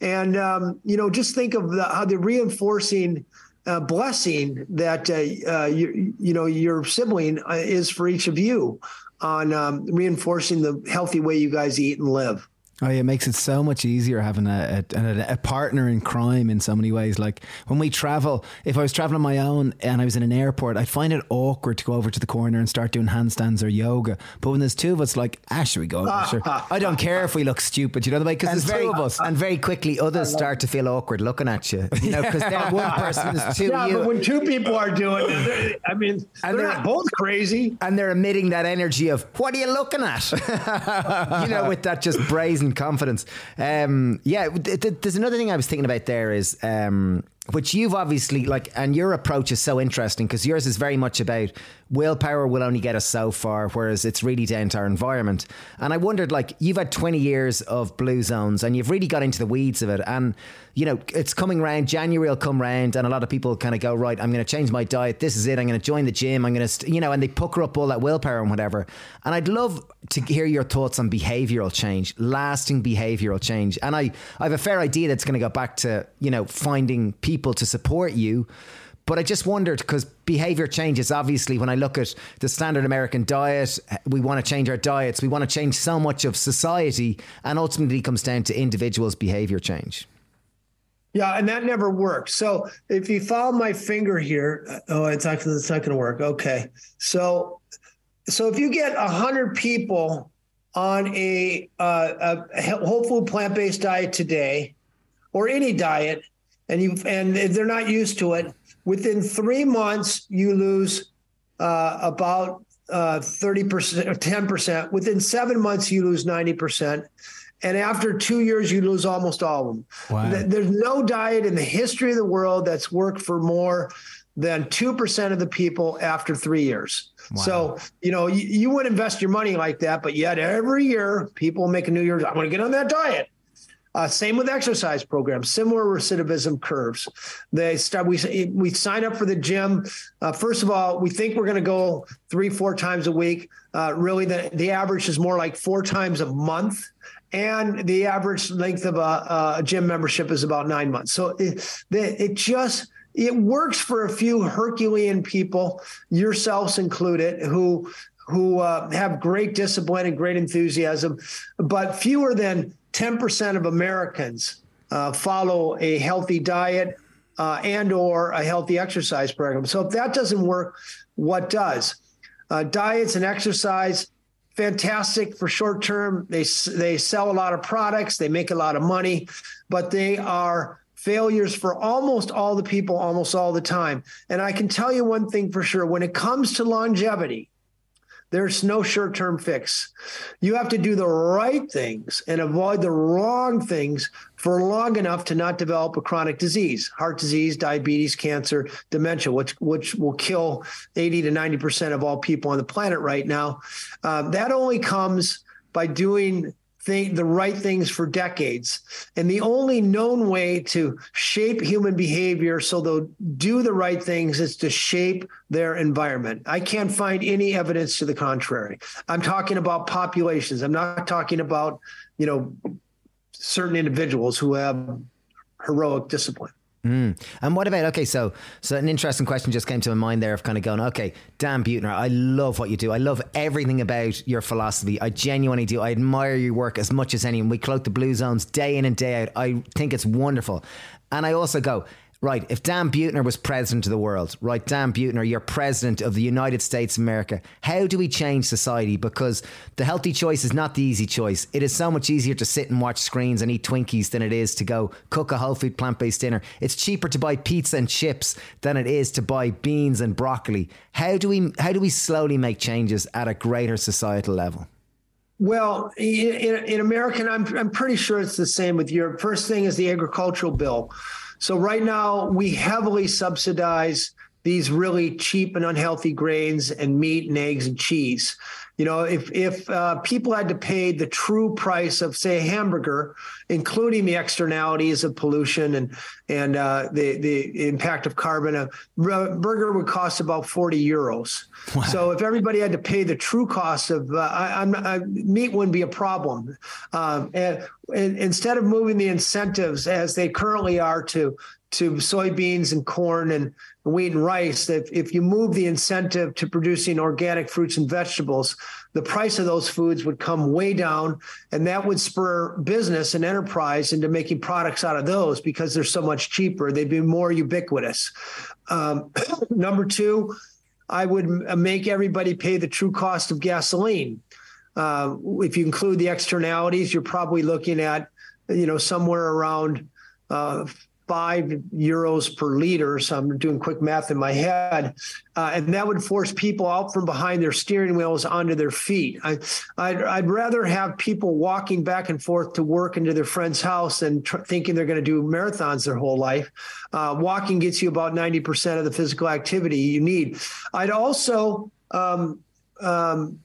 And, um, you know, just think of the, how they're reinforcing uh, blessing that, uh, uh, you, you know, your sibling uh, is for each of you on um, reinforcing the healthy way you guys eat and live. Oh, yeah, it makes it so much easier having a, a, a, partner in crime in so many ways. Like when we travel, if I was traveling on my own and I was in an airport, I'd find it awkward to go over to the corner and start doing handstands or yoga. But when there's two of us, like, ah, should we go? Over? Sure. I don't care if we look stupid, you know the way? Because there's very, two of us. And very quickly, others start to feel awkward looking at you. You know, because they're one person, there's two yeah, you. but when two people are doing it, I mean, and they're, they're both crazy. And they're emitting that energy of, what are you looking at? you know, with that just brazen confidence. Um, yeah, th- th- there's another thing I was thinking about there is um, which you've obviously like, and your approach is so interesting because yours is very much about willpower will only get us so far, whereas it's really down to our environment. And I wondered, like, you've had 20 years of blue zones and you've really got into the weeds of it. And, you know, it's coming around, January will come round, and a lot of people kind of go, right, I'm going to change my diet. This is it. I'm going to join the gym. I'm going to, you know, and they pucker up all that willpower and whatever. And I'd love to hear your thoughts on behavioral change, lasting behavioral change. And I, I have a fair idea that's going to go back to, you know, finding people people to support you. But I just wondered because behavior changes. Obviously, when I look at the standard American diet, we want to change our diets. We want to change so much of society, and ultimately comes down to individuals' behavior change. Yeah, and that never worked. So if you follow my finger here, uh, oh, it's actually it's not going to work. Okay, so so if you get hundred people on a, uh, a whole food plant based diet today, or any diet, and you and they're not used to it. Within three months, you lose uh, about uh, thirty percent, ten percent. Within seven months, you lose ninety percent. And after two years, you lose almost all of them. Wow. There's no diet in the history of the world that's worked for more than 2% of the people after three years. Wow. So, you know, you, you would invest your money like that, but yet every year people make a new year's, I'm going to get on that diet. Uh, same with exercise programs, similar recidivism curves. They start. We we sign up for the gym. Uh, first of all, we think we're going to go three, four times a week. Uh, really, the the average is more like four times a month, and the average length of a, a gym membership is about nine months. So it, it just it works for a few Herculean people, yourselves included, who who uh, have great discipline and great enthusiasm, but fewer than 10% of Americans uh, follow a healthy diet uh, and or a healthy exercise program. So if that doesn't work, what does? Uh, diets and exercise, fantastic for short term. They they sell a lot of products, they make a lot of money, but they are failures for almost all the people almost all the time. And I can tell you one thing for sure: when it comes to longevity, there's no short term fix. You have to do the right things and avoid the wrong things for long enough to not develop a chronic disease, heart disease, diabetes, cancer, dementia, which, which will kill 80 to 90% of all people on the planet right now. Uh, that only comes by doing th- the right things for decades. And the only known way to shape human behavior so they'll do the right things is to shape their environment. I can't find any evidence to the contrary. I'm talking about populations. I'm not talking about, you know, certain individuals who have heroic discipline. Mm. And what about okay? So, so an interesting question just came to my mind there of kind of going, okay, Dan Buettner, I love what you do. I love everything about your philosophy. I genuinely do. I admire your work as much as anyone. We cloak the blue zones day in and day out. I think it's wonderful. And I also go, right, if Dan Buettner was president of the world, right, Dan Buettner, you're president of the United States of America, how do we change society? Because the healthy choice is not the easy choice. It is so much easier to sit and watch screens and eat Twinkies than it is to go cook a whole food plant based dinner. It's cheaper to buy pizza and chips than it is to buy beans and broccoli. How do we how do we slowly make changes at a greater societal level? Well, in, in American, I'm, I'm pretty sure it's the same with Europe. First thing is the agricultural bill so right now we heavily subsidize these really cheap and unhealthy grains and meat and eggs and cheese. You know, if if uh, people had to pay the true price of, say, a hamburger, including the externalities of pollution and and uh, the the impact of carbon, a burger would cost about forty euros. Wow. So if everybody had to pay the true cost of uh, I, I, meat, wouldn't be a problem. Um, and, and instead of moving the incentives as they currently are to to soybeans and corn and wheat and rice, if, if you move the incentive to producing organic fruits and vegetables, the price of those foods would come way down. And that would spur business and enterprise into making products out of those because they're so much cheaper. They'd be more ubiquitous. Um, number two, I would make everybody pay the true cost of gasoline. Uh, if you include the externalities, you're probably looking at, you know, somewhere around uh, five euros per liter. So I'm doing quick math in my head. Uh, and that would force people out from behind their steering wheels onto their feet. I, I'd, I'd rather have people walking back and forth to work into their friend's house and tr- thinking they're going to do marathons their whole life. Uh, walking gets you about 90% of the physical activity you need. I'd also, um, um,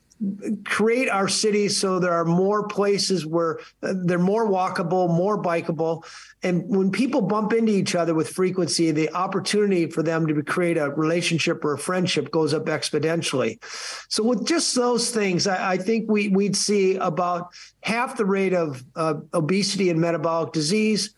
create our cities so there are more places where uh, they're more walkable, more bikeable. And when people bump into each other with frequency, the opportunity for them to create a relationship or a friendship goes up exponentially. So with just those things, I, I think we, we'd see about half the rate of uh, obesity and metabolic disease.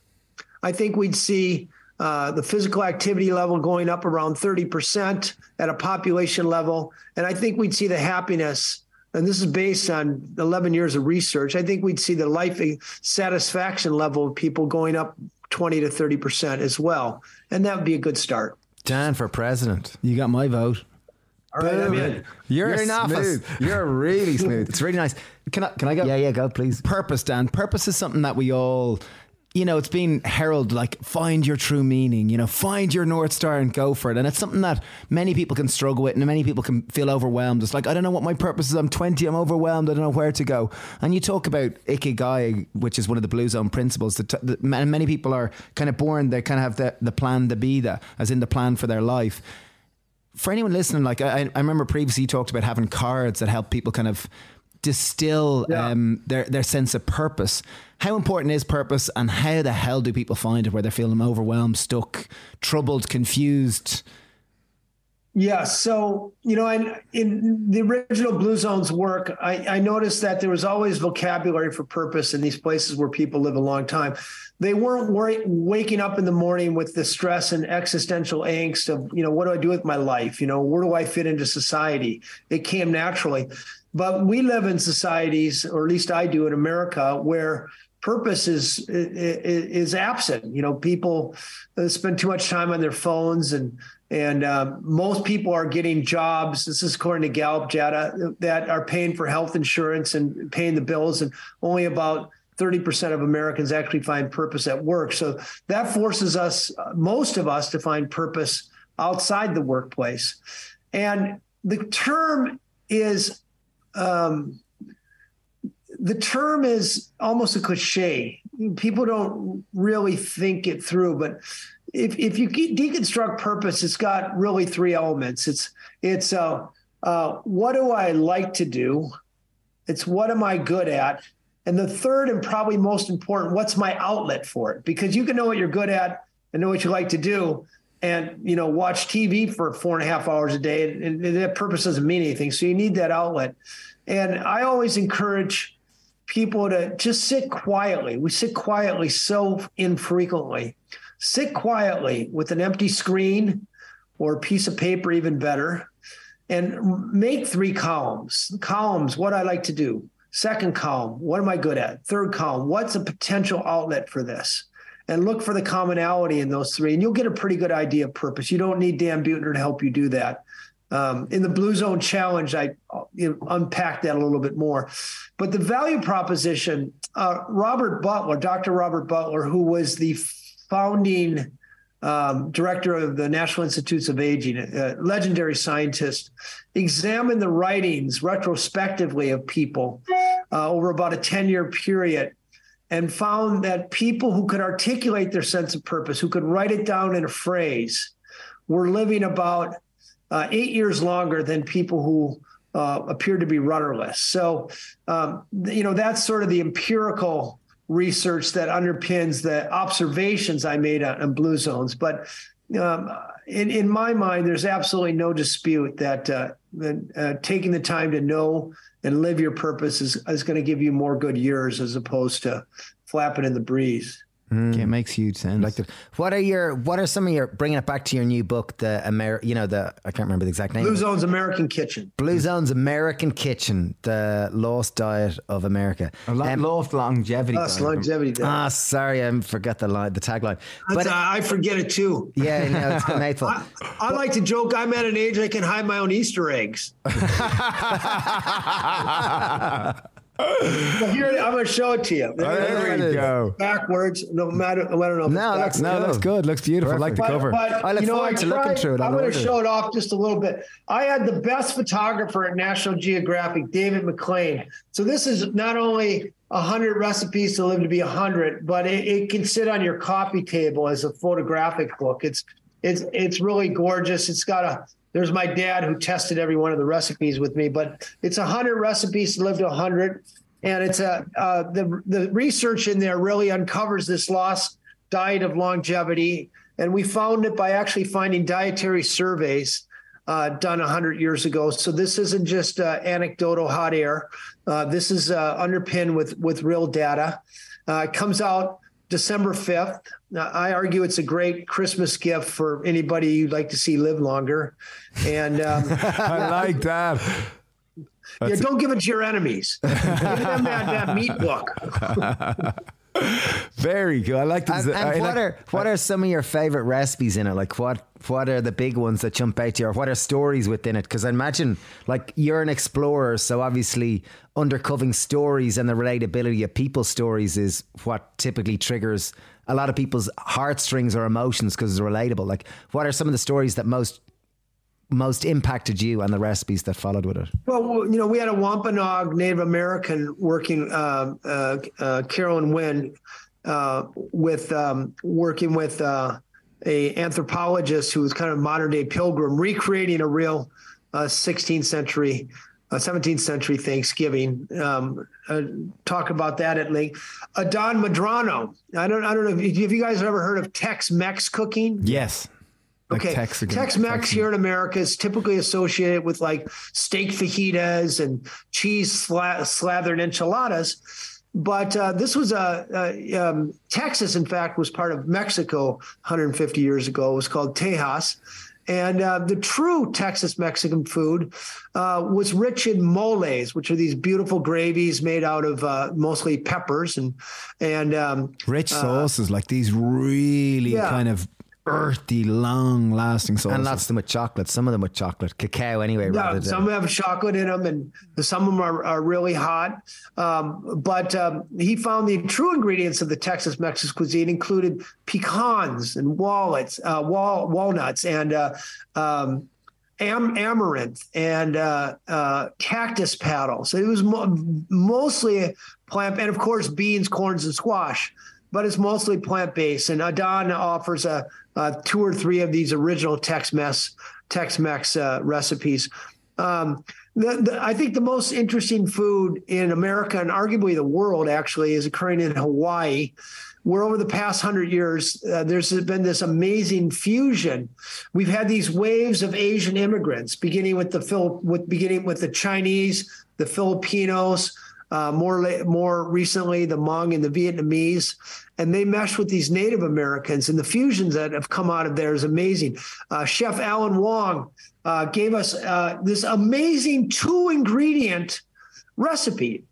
I think we'd see uh, the physical activity level going up around 30% at a population level. And I think we'd see the happiness and this is based on 11 years of research, I think we'd see the life satisfaction level of people going up 20 to 30% as well. And that would be a good start. Dan for president. You got my vote. All right, I'm in. You're, You're smooth. You're really smooth. it's really nice. Can I, can I go? Yeah, yeah, go, please. Purpose, Dan. Purpose is something that we all you know, it's been heralded like find your true meaning, you know, find your North Star and go for it. And it's something that many people can struggle with and many people can feel overwhelmed. It's like, I don't know what my purpose is. I'm 20, I'm overwhelmed. I don't know where to go. And you talk about Ikigai, which is one of the Blue Zone principles that, that many people are kind of born, they kind of have the, the plan to be that, as in the plan for their life. For anyone listening, like I, I remember previously you talked about having cards that help people kind of distill yeah. um, their their sense of purpose. How important is purpose, and how the hell do people find it where they're feeling overwhelmed, stuck, troubled, confused? Yeah, so you know, I, in the original Blue Zones work, I, I noticed that there was always vocabulary for purpose in these places where people live a long time. They weren't worry, waking up in the morning with the stress and existential angst of, you know, what do I do with my life? You know, where do I fit into society? It came naturally. But we live in societies, or at least I do in America, where purpose is is absent. You know, people uh, spend too much time on their phones, and and um, most people are getting jobs. This is according to Gallup data uh, that are paying for health insurance and paying the bills, and only about 30% of Americans actually find purpose at work. So that forces us, most of us, to find purpose outside the workplace. And the term is um, the term is almost a cliche. People don't really think it through, but if if you deconstruct purpose, it's got really three elements. It's it's uh, uh, what do I like to do? It's what am I good at? And the third and probably most important, what's my outlet for it? Because you can know what you're good at and know what you like to do, and you know watch TV for four and a half hours a day, and, and that purpose doesn't mean anything. So you need that outlet. And I always encourage people to just sit quietly. We sit quietly so infrequently. Sit quietly with an empty screen or a piece of paper, even better, and make three columns. Columns, what I like to do. Second column, what am I good at? Third column, what's a potential outlet for this? And look for the commonality in those three, and you'll get a pretty good idea of purpose. You don't need Dan Buettner to help you do that. Um, in the Blue Zone Challenge, I you know, unpacked that a little bit more. But the value proposition, uh, Robert Butler, Dr. Robert Butler, who was the founding um, director of the National Institutes of Aging, a legendary scientist, examined the writings retrospectively of people uh, over about a 10 year period and found that people who could articulate their sense of purpose, who could write it down in a phrase, were living about uh, eight years longer than people who uh, appear to be rudderless. So, um, you know, that's sort of the empirical research that underpins the observations I made on, on blue zones. But um, in, in my mind, there's absolutely no dispute that, uh, that uh, taking the time to know and live your purpose is, is going to give you more good years as opposed to flapping in the breeze. Mm. Okay, it makes huge sense. Like, the, what are your, what are some of your, bringing it back to your new book, the Amer, you know, the, I can't remember the exact name. Blue Zone's American Kitchen. Blue Zone's American Kitchen, the lost diet of America. A lo- um, lost longevity. Lost longevity. Diet. Ah, sorry, I forgot the line, the tagline. But uh, I forget it too. Yeah, you know, it's hateful. I, I like to joke. I'm at an age I can hide my own Easter eggs. well, here, I'm going to show it to you. There, there we go. Backwards, no matter. I don't know. no, looks, no, looks good. Looks beautiful. I like the cover. But, I look you know, forward I to tried, looking through it. I'm going to show it off just a little bit. I had the best photographer at National Geographic, David McLain. So this is not only 100 recipes to live to be 100, but it, it can sit on your coffee table as a photographic book. It's it's it's really gorgeous. It's got a there's my dad who tested every one of the recipes with me, but it's a hundred recipes to live to hundred, and it's a uh, the the research in there really uncovers this lost diet of longevity, and we found it by actually finding dietary surveys. Uh, done 100 years ago. So this isn't just uh, anecdotal hot air. Uh, this is uh, underpinned with with real data. Uh, it comes out December 5th. I argue it's a great Christmas gift for anybody you'd like to see live longer. And um, I like that. yeah, don't give it to your enemies. give them that, that meat book. Very good. I like this. And, and what like, are what are some of your favorite recipes in it? Like what what are the big ones that jump out to you, or what are stories within it? Because I imagine like you're an explorer, so obviously undercovering stories and the relatability of people's stories is what typically triggers a lot of people's heartstrings or emotions because it's relatable. Like, what are some of the stories that most most impacted you and the recipes that followed with it? Well, you know, we had a Wampanoag Native American working, uh, uh, uh, Carolyn Wynn, uh, with um, working with uh, a anthropologist who was kind of modern day pilgrim, recreating a real 16th uh, century. 17th century Thanksgiving. Um, talk about that at length. Adán Medrano. I don't. I don't know. If, have you guys have ever heard of Tex-Mex cooking? Yes. Like okay, Tex, Tex Mex here in America is typically associated with like steak fajitas and cheese sla- slathered enchiladas. But uh, this was a, a um, Texas, in fact, was part of Mexico 150 years ago. It was called Tejas, And uh, the true Texas Mexican food uh, was rich in moles, which are these beautiful gravies made out of uh, mostly peppers and and um, rich sauces, like these really yeah. kind of earthy, long lasting sauces. And lots of them with chocolate. Some of them with chocolate, cacao anyway. Yeah, rather than, some have chocolate in them, and some of them are, are really hot. Um, but um, he found the true ingredients of the Texas Mexican cuisine included pecans and wallets, uh, wall, walnuts, and uh, um, am- amaranth and uh, uh, cactus paddles. So It was mo- mostly plant, and of course beans, corns, and squash. But it's mostly plant based. And Adán offers a, a, two or three of these original Tex-Mex Tex-Mex uh, recipes. Um, the, the, I think the most interesting food in America and arguably the world actually is occurring in Hawaii where over the past hundred years, uh, there's been this amazing fusion. We've had these waves of Asian immigrants, beginning with the Phil, with beginning with the Chinese, the Filipinos, uh, more more recently the Hmong and the Vietnamese, and they mesh with these Native Americans, and the fusions that have come out of there is amazing. Uh, Chef Alan Wong uh, gave us uh, this amazing two ingredient recipe.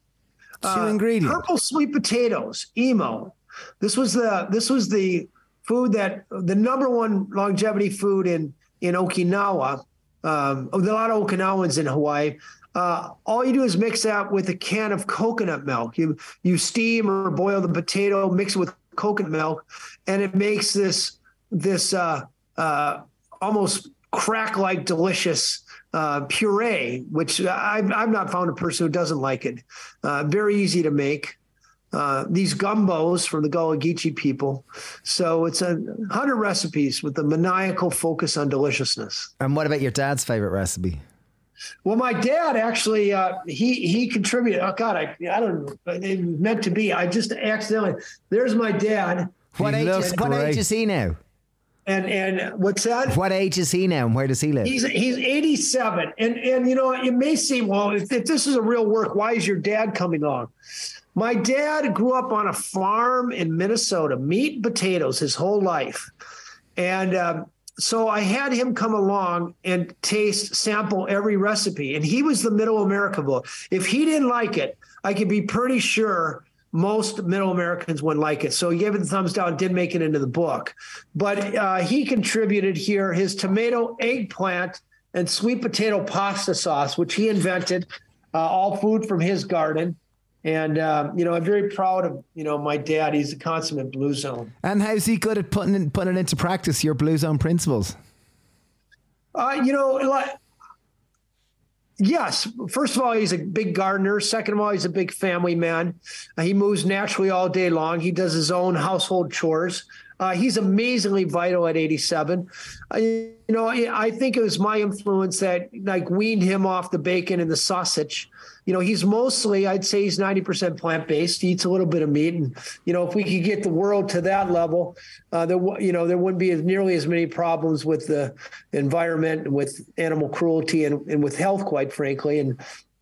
Two ingredient purple sweet potatoes, imo. This was the this was the food that the number one longevity food in in Okinawa. Um, a lot of Okinawans in Hawaii. Uh, all you do is mix that with a can of coconut milk. You you steam or boil the potato, mix it with coconut milk, and it makes this this uh, uh, almost crack like delicious uh, puree. Which I've I've not found a person who doesn't like it. Uh, very easy to make. Uh, these gumbos from the Gullah Geechee people. So it's a hundred recipes with a maniacal focus on deliciousness. And what about your dad's favorite recipe? Well, my dad actually uh, he he contributed. Oh God, I I don't. It was meant to be. I just accidentally. There's my dad. What He age? Is, what great. age is he now? And and what's that? What age is he now, and where does he live? He's he's 87, and and you know it may seem well if, if this is a real work, why is your dad coming on? My dad grew up on a farm in Minnesota, meat and potatoes his whole life, and um, so I had him come along and taste, sample every recipe, and he was the Middle America boy. If he didn't like it, I could be pretty sure most middle Americans wouldn't like it. So he gave it the thumbs down, didn't make it into the book. But uh, he contributed here his tomato, eggplant, and sweet potato pasta sauce, which he invented, uh, all food from his garden. And, um, you know, I'm very proud of, you know, my dad. He's a consummate blue zone. And how's he good at putting it, putting it into practice? Your Blue Zone principles. Uh, you know, like, yes. First of all, he's a big gardener. Second of all, he's a big family man. Uh, he moves naturally all day long. He does his own household chores. Uh, he's amazingly vital at 87. Uh, you know, I I think it was my influence that like weaned him off the bacon and the sausage. You know, he's mostly, I'd say he's 90% plant based. He eats a little bit of meat. And, you know, if we could get the world to that level, uh, there, w- you know, there wouldn't be as nearly as many problems with the environment and with animal cruelty and, and with health, quite frankly. And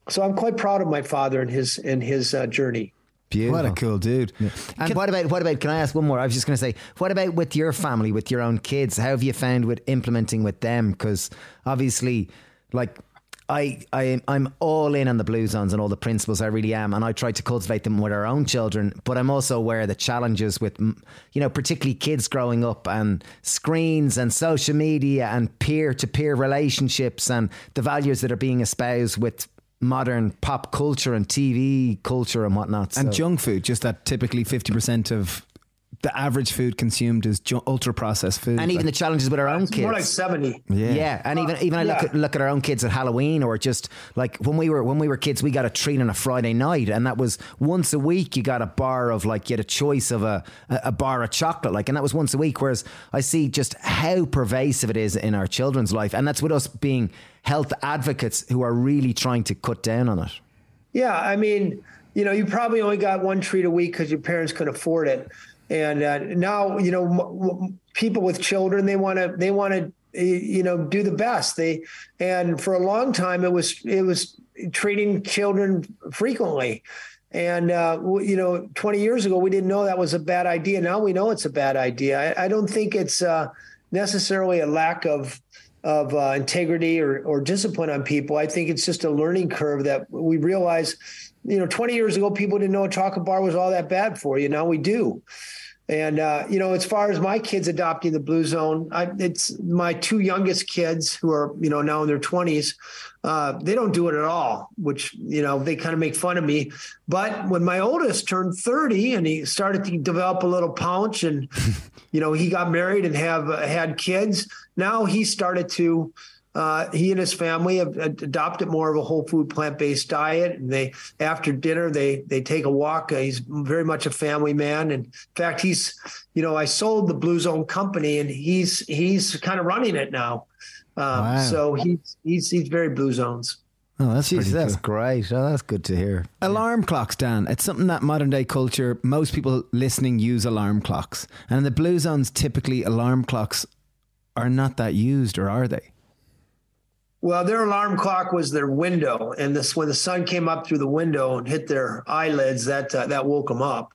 so I'm quite proud of my father and his, and his uh, journey. Beautiful. What a cool dude. And what about what about? Can I ask one more? I was just going to say, what about with your family, with your own kids? How have you found with implementing with them? Because obviously, like. I, I I'm all in on the blue zones and all the principles. I really am, and I try to cultivate them with our own children. But I'm also aware of the challenges with, you know, particularly kids growing up and screens and social media and peer to peer relationships and the values that are being espoused with modern pop culture and TV culture and whatnot. And So- junk food, just that typically 50% of the average food consumed is ju- ultra processed food. and even the challenges with our own kids. More like 70. Yeah. Yeah. and even even I look at look at our own kids at Halloween, or just like when we were when we were kids, we got a treat on a Friday night, and that was once a week. You got a bar of like you had a choice of a a a bar of chocolate, like, and that was once a week. Whereas I see just how pervasive it is in our children's life, and that's with us being health advocates who are really trying to cut down on it. Yeah, I mean, you know, you probably only got one treat a week because your parents could afford it, and uh, now you know m- people with children they want to they want to you know do the best. They and for a long time it was it was treating children frequently. And uh, you know 20 years ago we didn't know that was a bad idea. Now we know it's a bad idea. I, I don't think it's uh, necessarily a lack of of uh, integrity or, or discipline on people. I think it's just a learning curve that we realize, you know, 20 years ago, people didn't know a chocolate bar was all that bad for you. Now we do. And uh, you know, as far as my kids adopting the blue zone, I, it's my two youngest kids who are you know now in their twenties. Uh, they don't do it at all, which you know they kind of make fun of me. But when my oldest turned thirty and he started to develop a little punch, and you know he got married and have uh, had kids, now he started to uh, he and his family have adopted more of a whole food plant based diet. And they after dinner they they take a walk. Uh, he's very much a family man. And in fact, he's you know I sold the Blue Zone company and he's he's kind of running it now. Um, wow. So he's he's he's very Blue Zones. Oh, that's Jeez, that's cool. great. Oh, that's good to hear. Alarm clocks, Dan. It's something that modern day culture, most people listening use alarm clocks. And in the blue zones, typically alarm clocks are not that used, or are they? Well, their alarm clock was their window, and this when the sun came up through the window and hit their eyelids, that uh, that woke them up.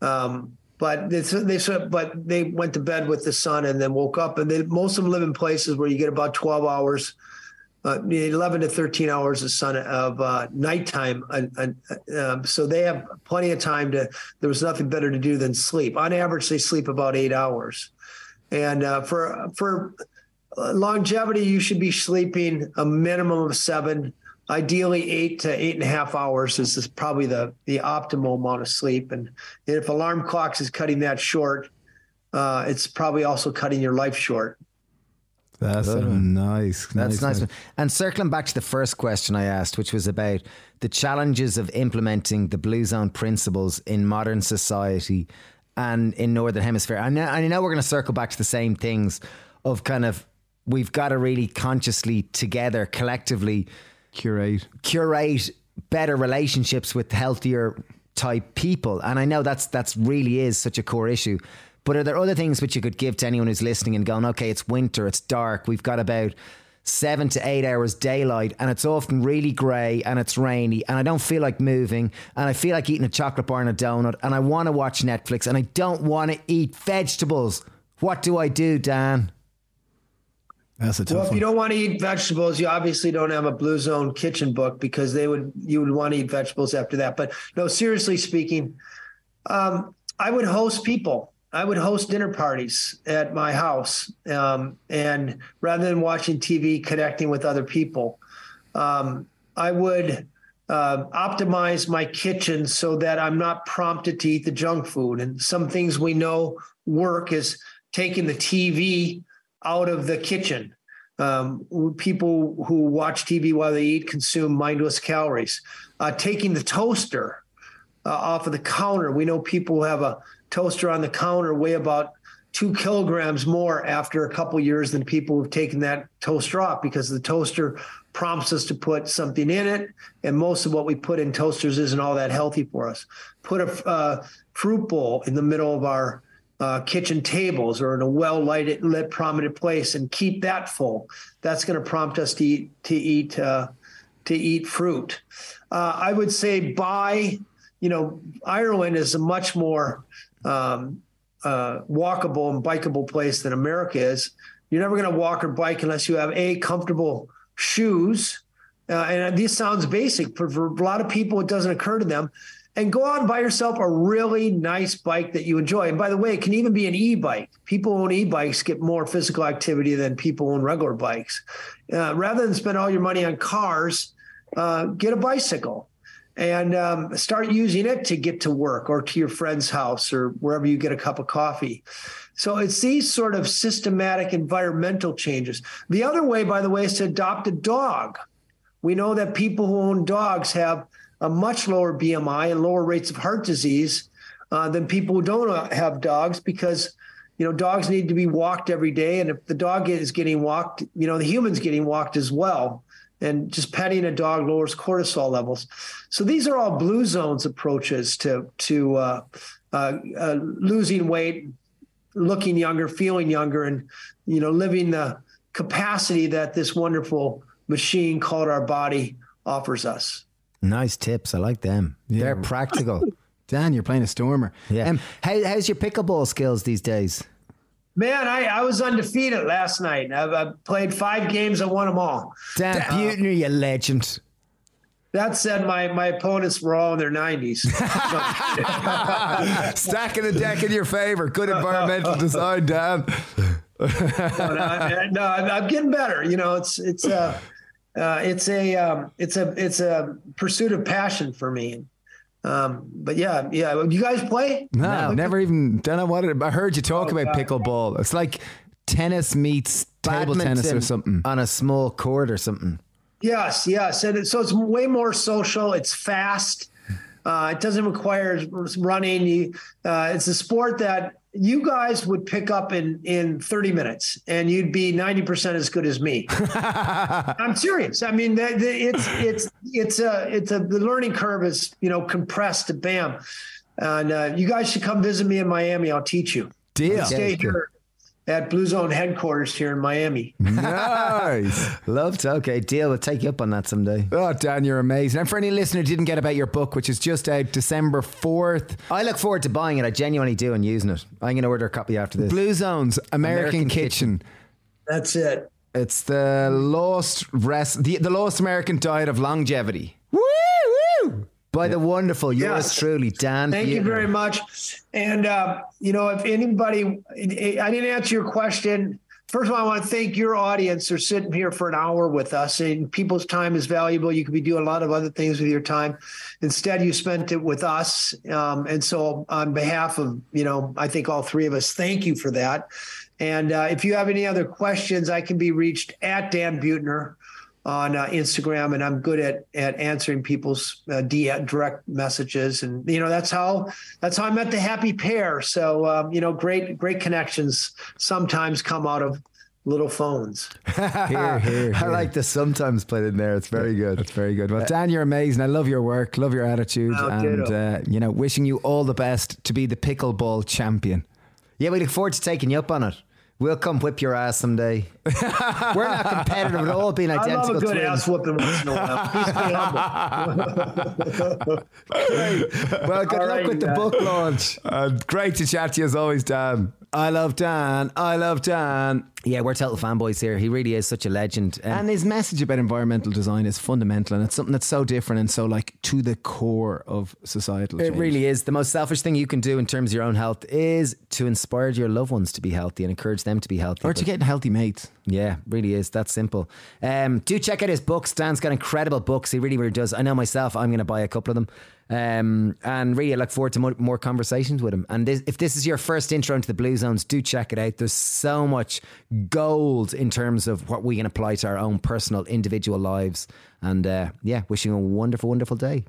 Um, but they, they but they went to bed with the sun and then woke up. And they, most of them live in places where you get about twelve hours, uh, eleven to thirteen hours of sun of uh, nighttime. Uh, so they have plenty of time to. There was nothing better to do than sleep. On average, they sleep about eight hours, and uh, for for longevity, you should be sleeping a minimum of seven, ideally eight to eight and a half hours is, is probably the the optimal amount of sleep. And if alarm clocks is cutting that short, uh, it's probably also cutting your life short. That's nice. That's nice. nice. And circling back to the first question I asked, which was about the challenges of implementing the Blue Zone principles in modern society and in Northern Hemisphere. And know, I know we're going to circle back to the same things of kind of we've got to really consciously together collectively curate curate better relationships with healthier type people and i know that's that's really is such a core issue but are there other things which you could give to anyone who's listening and going okay it's winter it's dark we've got about seven to eight hours daylight and it's often really grey and it's rainy and I don't feel like moving and I feel like eating a chocolate bar and a donut and I want to watch Netflix and I don't want to eat vegetables. What do I do, Dan? That's a tough well, if you don't want to eat vegetables, you obviously don't have a Blue Zone kitchen book because they would you would want to eat vegetables after that. But no, seriously speaking, um, I would host people. I would host dinner parties at my house, um, and rather than watching TV, connecting with other people, um, I would uh, optimize my kitchen so that I'm not prompted to eat the junk food. And some things we know work is taking the TV out of the kitchen. Um, people who watch TV while they eat consume mindless calories. Uh, taking the toaster uh, off of the counter. We know people who have a toaster on the counter weigh about two kilograms more after a couple years than people who've taken that toaster off because the toaster prompts us to put something in it. And most of what we put in toasters isn't all that healthy for us. Put a uh, fruit bowl in the middle of our uh, kitchen tables or in a well lighted lit prominent place and keep that full. That's going to prompt us to eat to eat uh, to eat fruit. Uh, I would say buy. You know, Ireland is a much more um, uh, walkable and bikeable place than America is. You're never going to walk or bike unless you have a comfortable shoes. Uh, and this sounds basic, but for a lot of people, it doesn't occur to them and go out and buy yourself a really nice bike that you enjoy. And by the way, it can even be an e-bike. People who own e-bikes get more physical activity than people who own regular bikes. Uh, rather than spend all your money on cars, uh, get a bicycle and um, start using it to get to work or to your friend's house or wherever you get a cup of coffee. So it's these sort of systematic environmental changes. The other way, by the way, is to adopt a dog. We know that people who own dogs have a much lower BMI and lower rates of heart disease uh, than people who don't uh, have dogs because you know dogs need to be walked every day. And if the dog is getting walked you know the human's getting walked as well. And just petting a dog lowers cortisol levels. So these are all blue zones approaches to to uh, uh, uh, losing weight looking younger feeling younger and you know living the capacity that this wonderful machine called our body offers us Nice tips. I like them. Yeah. They're practical. Dan, you're playing a stormer. Yeah. Um, how, how's your pickleball skills these days? Man, I, I was undefeated last night. I, I played five games. I won them all. Dan Buettner, you legend. That said, my my opponents were all in their nineties. Stacking the deck in your favor. Good environmental design, Dan. no, no, no, I'm, I'm getting better. You know, it's it's a uh, it's a um, it's a it's a pursuit of passion for me. Um, but yeah, yeah. You guys play? No, never even. Don't know what it, I heard you talk Oh, about God. pickleball. It's like tennis meets table tennis or something. on a small court or something. Yes, yes. And it, so it's way more social. It's fast. Uh, it doesn't require running. You, uh, it's a sport that you guys would pick up in in 30 minutes, and you'd be 90 percent as good as me. I'm serious. I mean, the, the, it's it's it's a it's a the learning curve is you know compressed to bam. And uh, you guys should come visit me in Miami. I'll teach you. Deal. Stay here at Blue Zone headquarters here in Miami. Nice. Love to. Okay, deal. We'll take you up on that someday. Oh, Dan, you're amazing. And for any listener who didn't get about your book, which is just out December 4th, I look forward to buying it. I genuinely do and using it. I'm going to order a copy after this. Blue Zones, American, American Kitchen. That's it. It's the lost rest, the, the lost American diet of longevity. Woo, woo. By the wonderful, yours Yes. truly, Dan. Thank you very much. And uh, you know, if anybody, I didn't answer your question. First of all, I want to thank your audience for sitting here for an hour with us. And people's time is valuable. You could be doing a lot of other things with your time. Instead, you spent it with us. Um, and so, on behalf of you know, I think all three of us, thank you for that. And uh, if you have any other questions, I can be reached at Dan Buettner on uh, Instagram, and I'm good at at answering people's uh, D- direct messages, and you know that's how that's how I met the happy pair. So um, you know, great great connections sometimes come out of little phones. Here, here, I like the sometimes played in there. It's very good. That's very good. Well, Dan, you're amazing. I love your work, love your attitude, Oh, and uh, you know, wishing you all the best to be the pickleball champion. Yeah, we look forward to taking you up on it. We'll come whip your ass someday. We're not competitive at all, being I love identical a good twins. ass whooping once in a while. Please stay humble. Well, good All luck right, with the Dan. book launch. Uh, great to chat to you as always, Dan. I love Dan. I love Dan. Yeah, we're total fanboys here. He really is such a legend. Um, And his message about environmental design is fundamental, and it's something that's so different and so like to the core of societal. It change. really is. The most selfish thing you can do in terms of your own health is to inspire your loved ones to be healthy and encourage them to be healthy. or to get healthy mates. yeah, really is. That simple. Um, do check out his books. Dan's got incredible books. He really, really does. I know myself, I'm going to buy a couple of them. Um, and really, look forward to more, more conversations with him. And this, if this is your first intro into the Blue Zones, do check it out. There's so much gold in terms of what we can apply to our own personal, individual lives. And uh, yeah, wishing you a wonderful, wonderful day.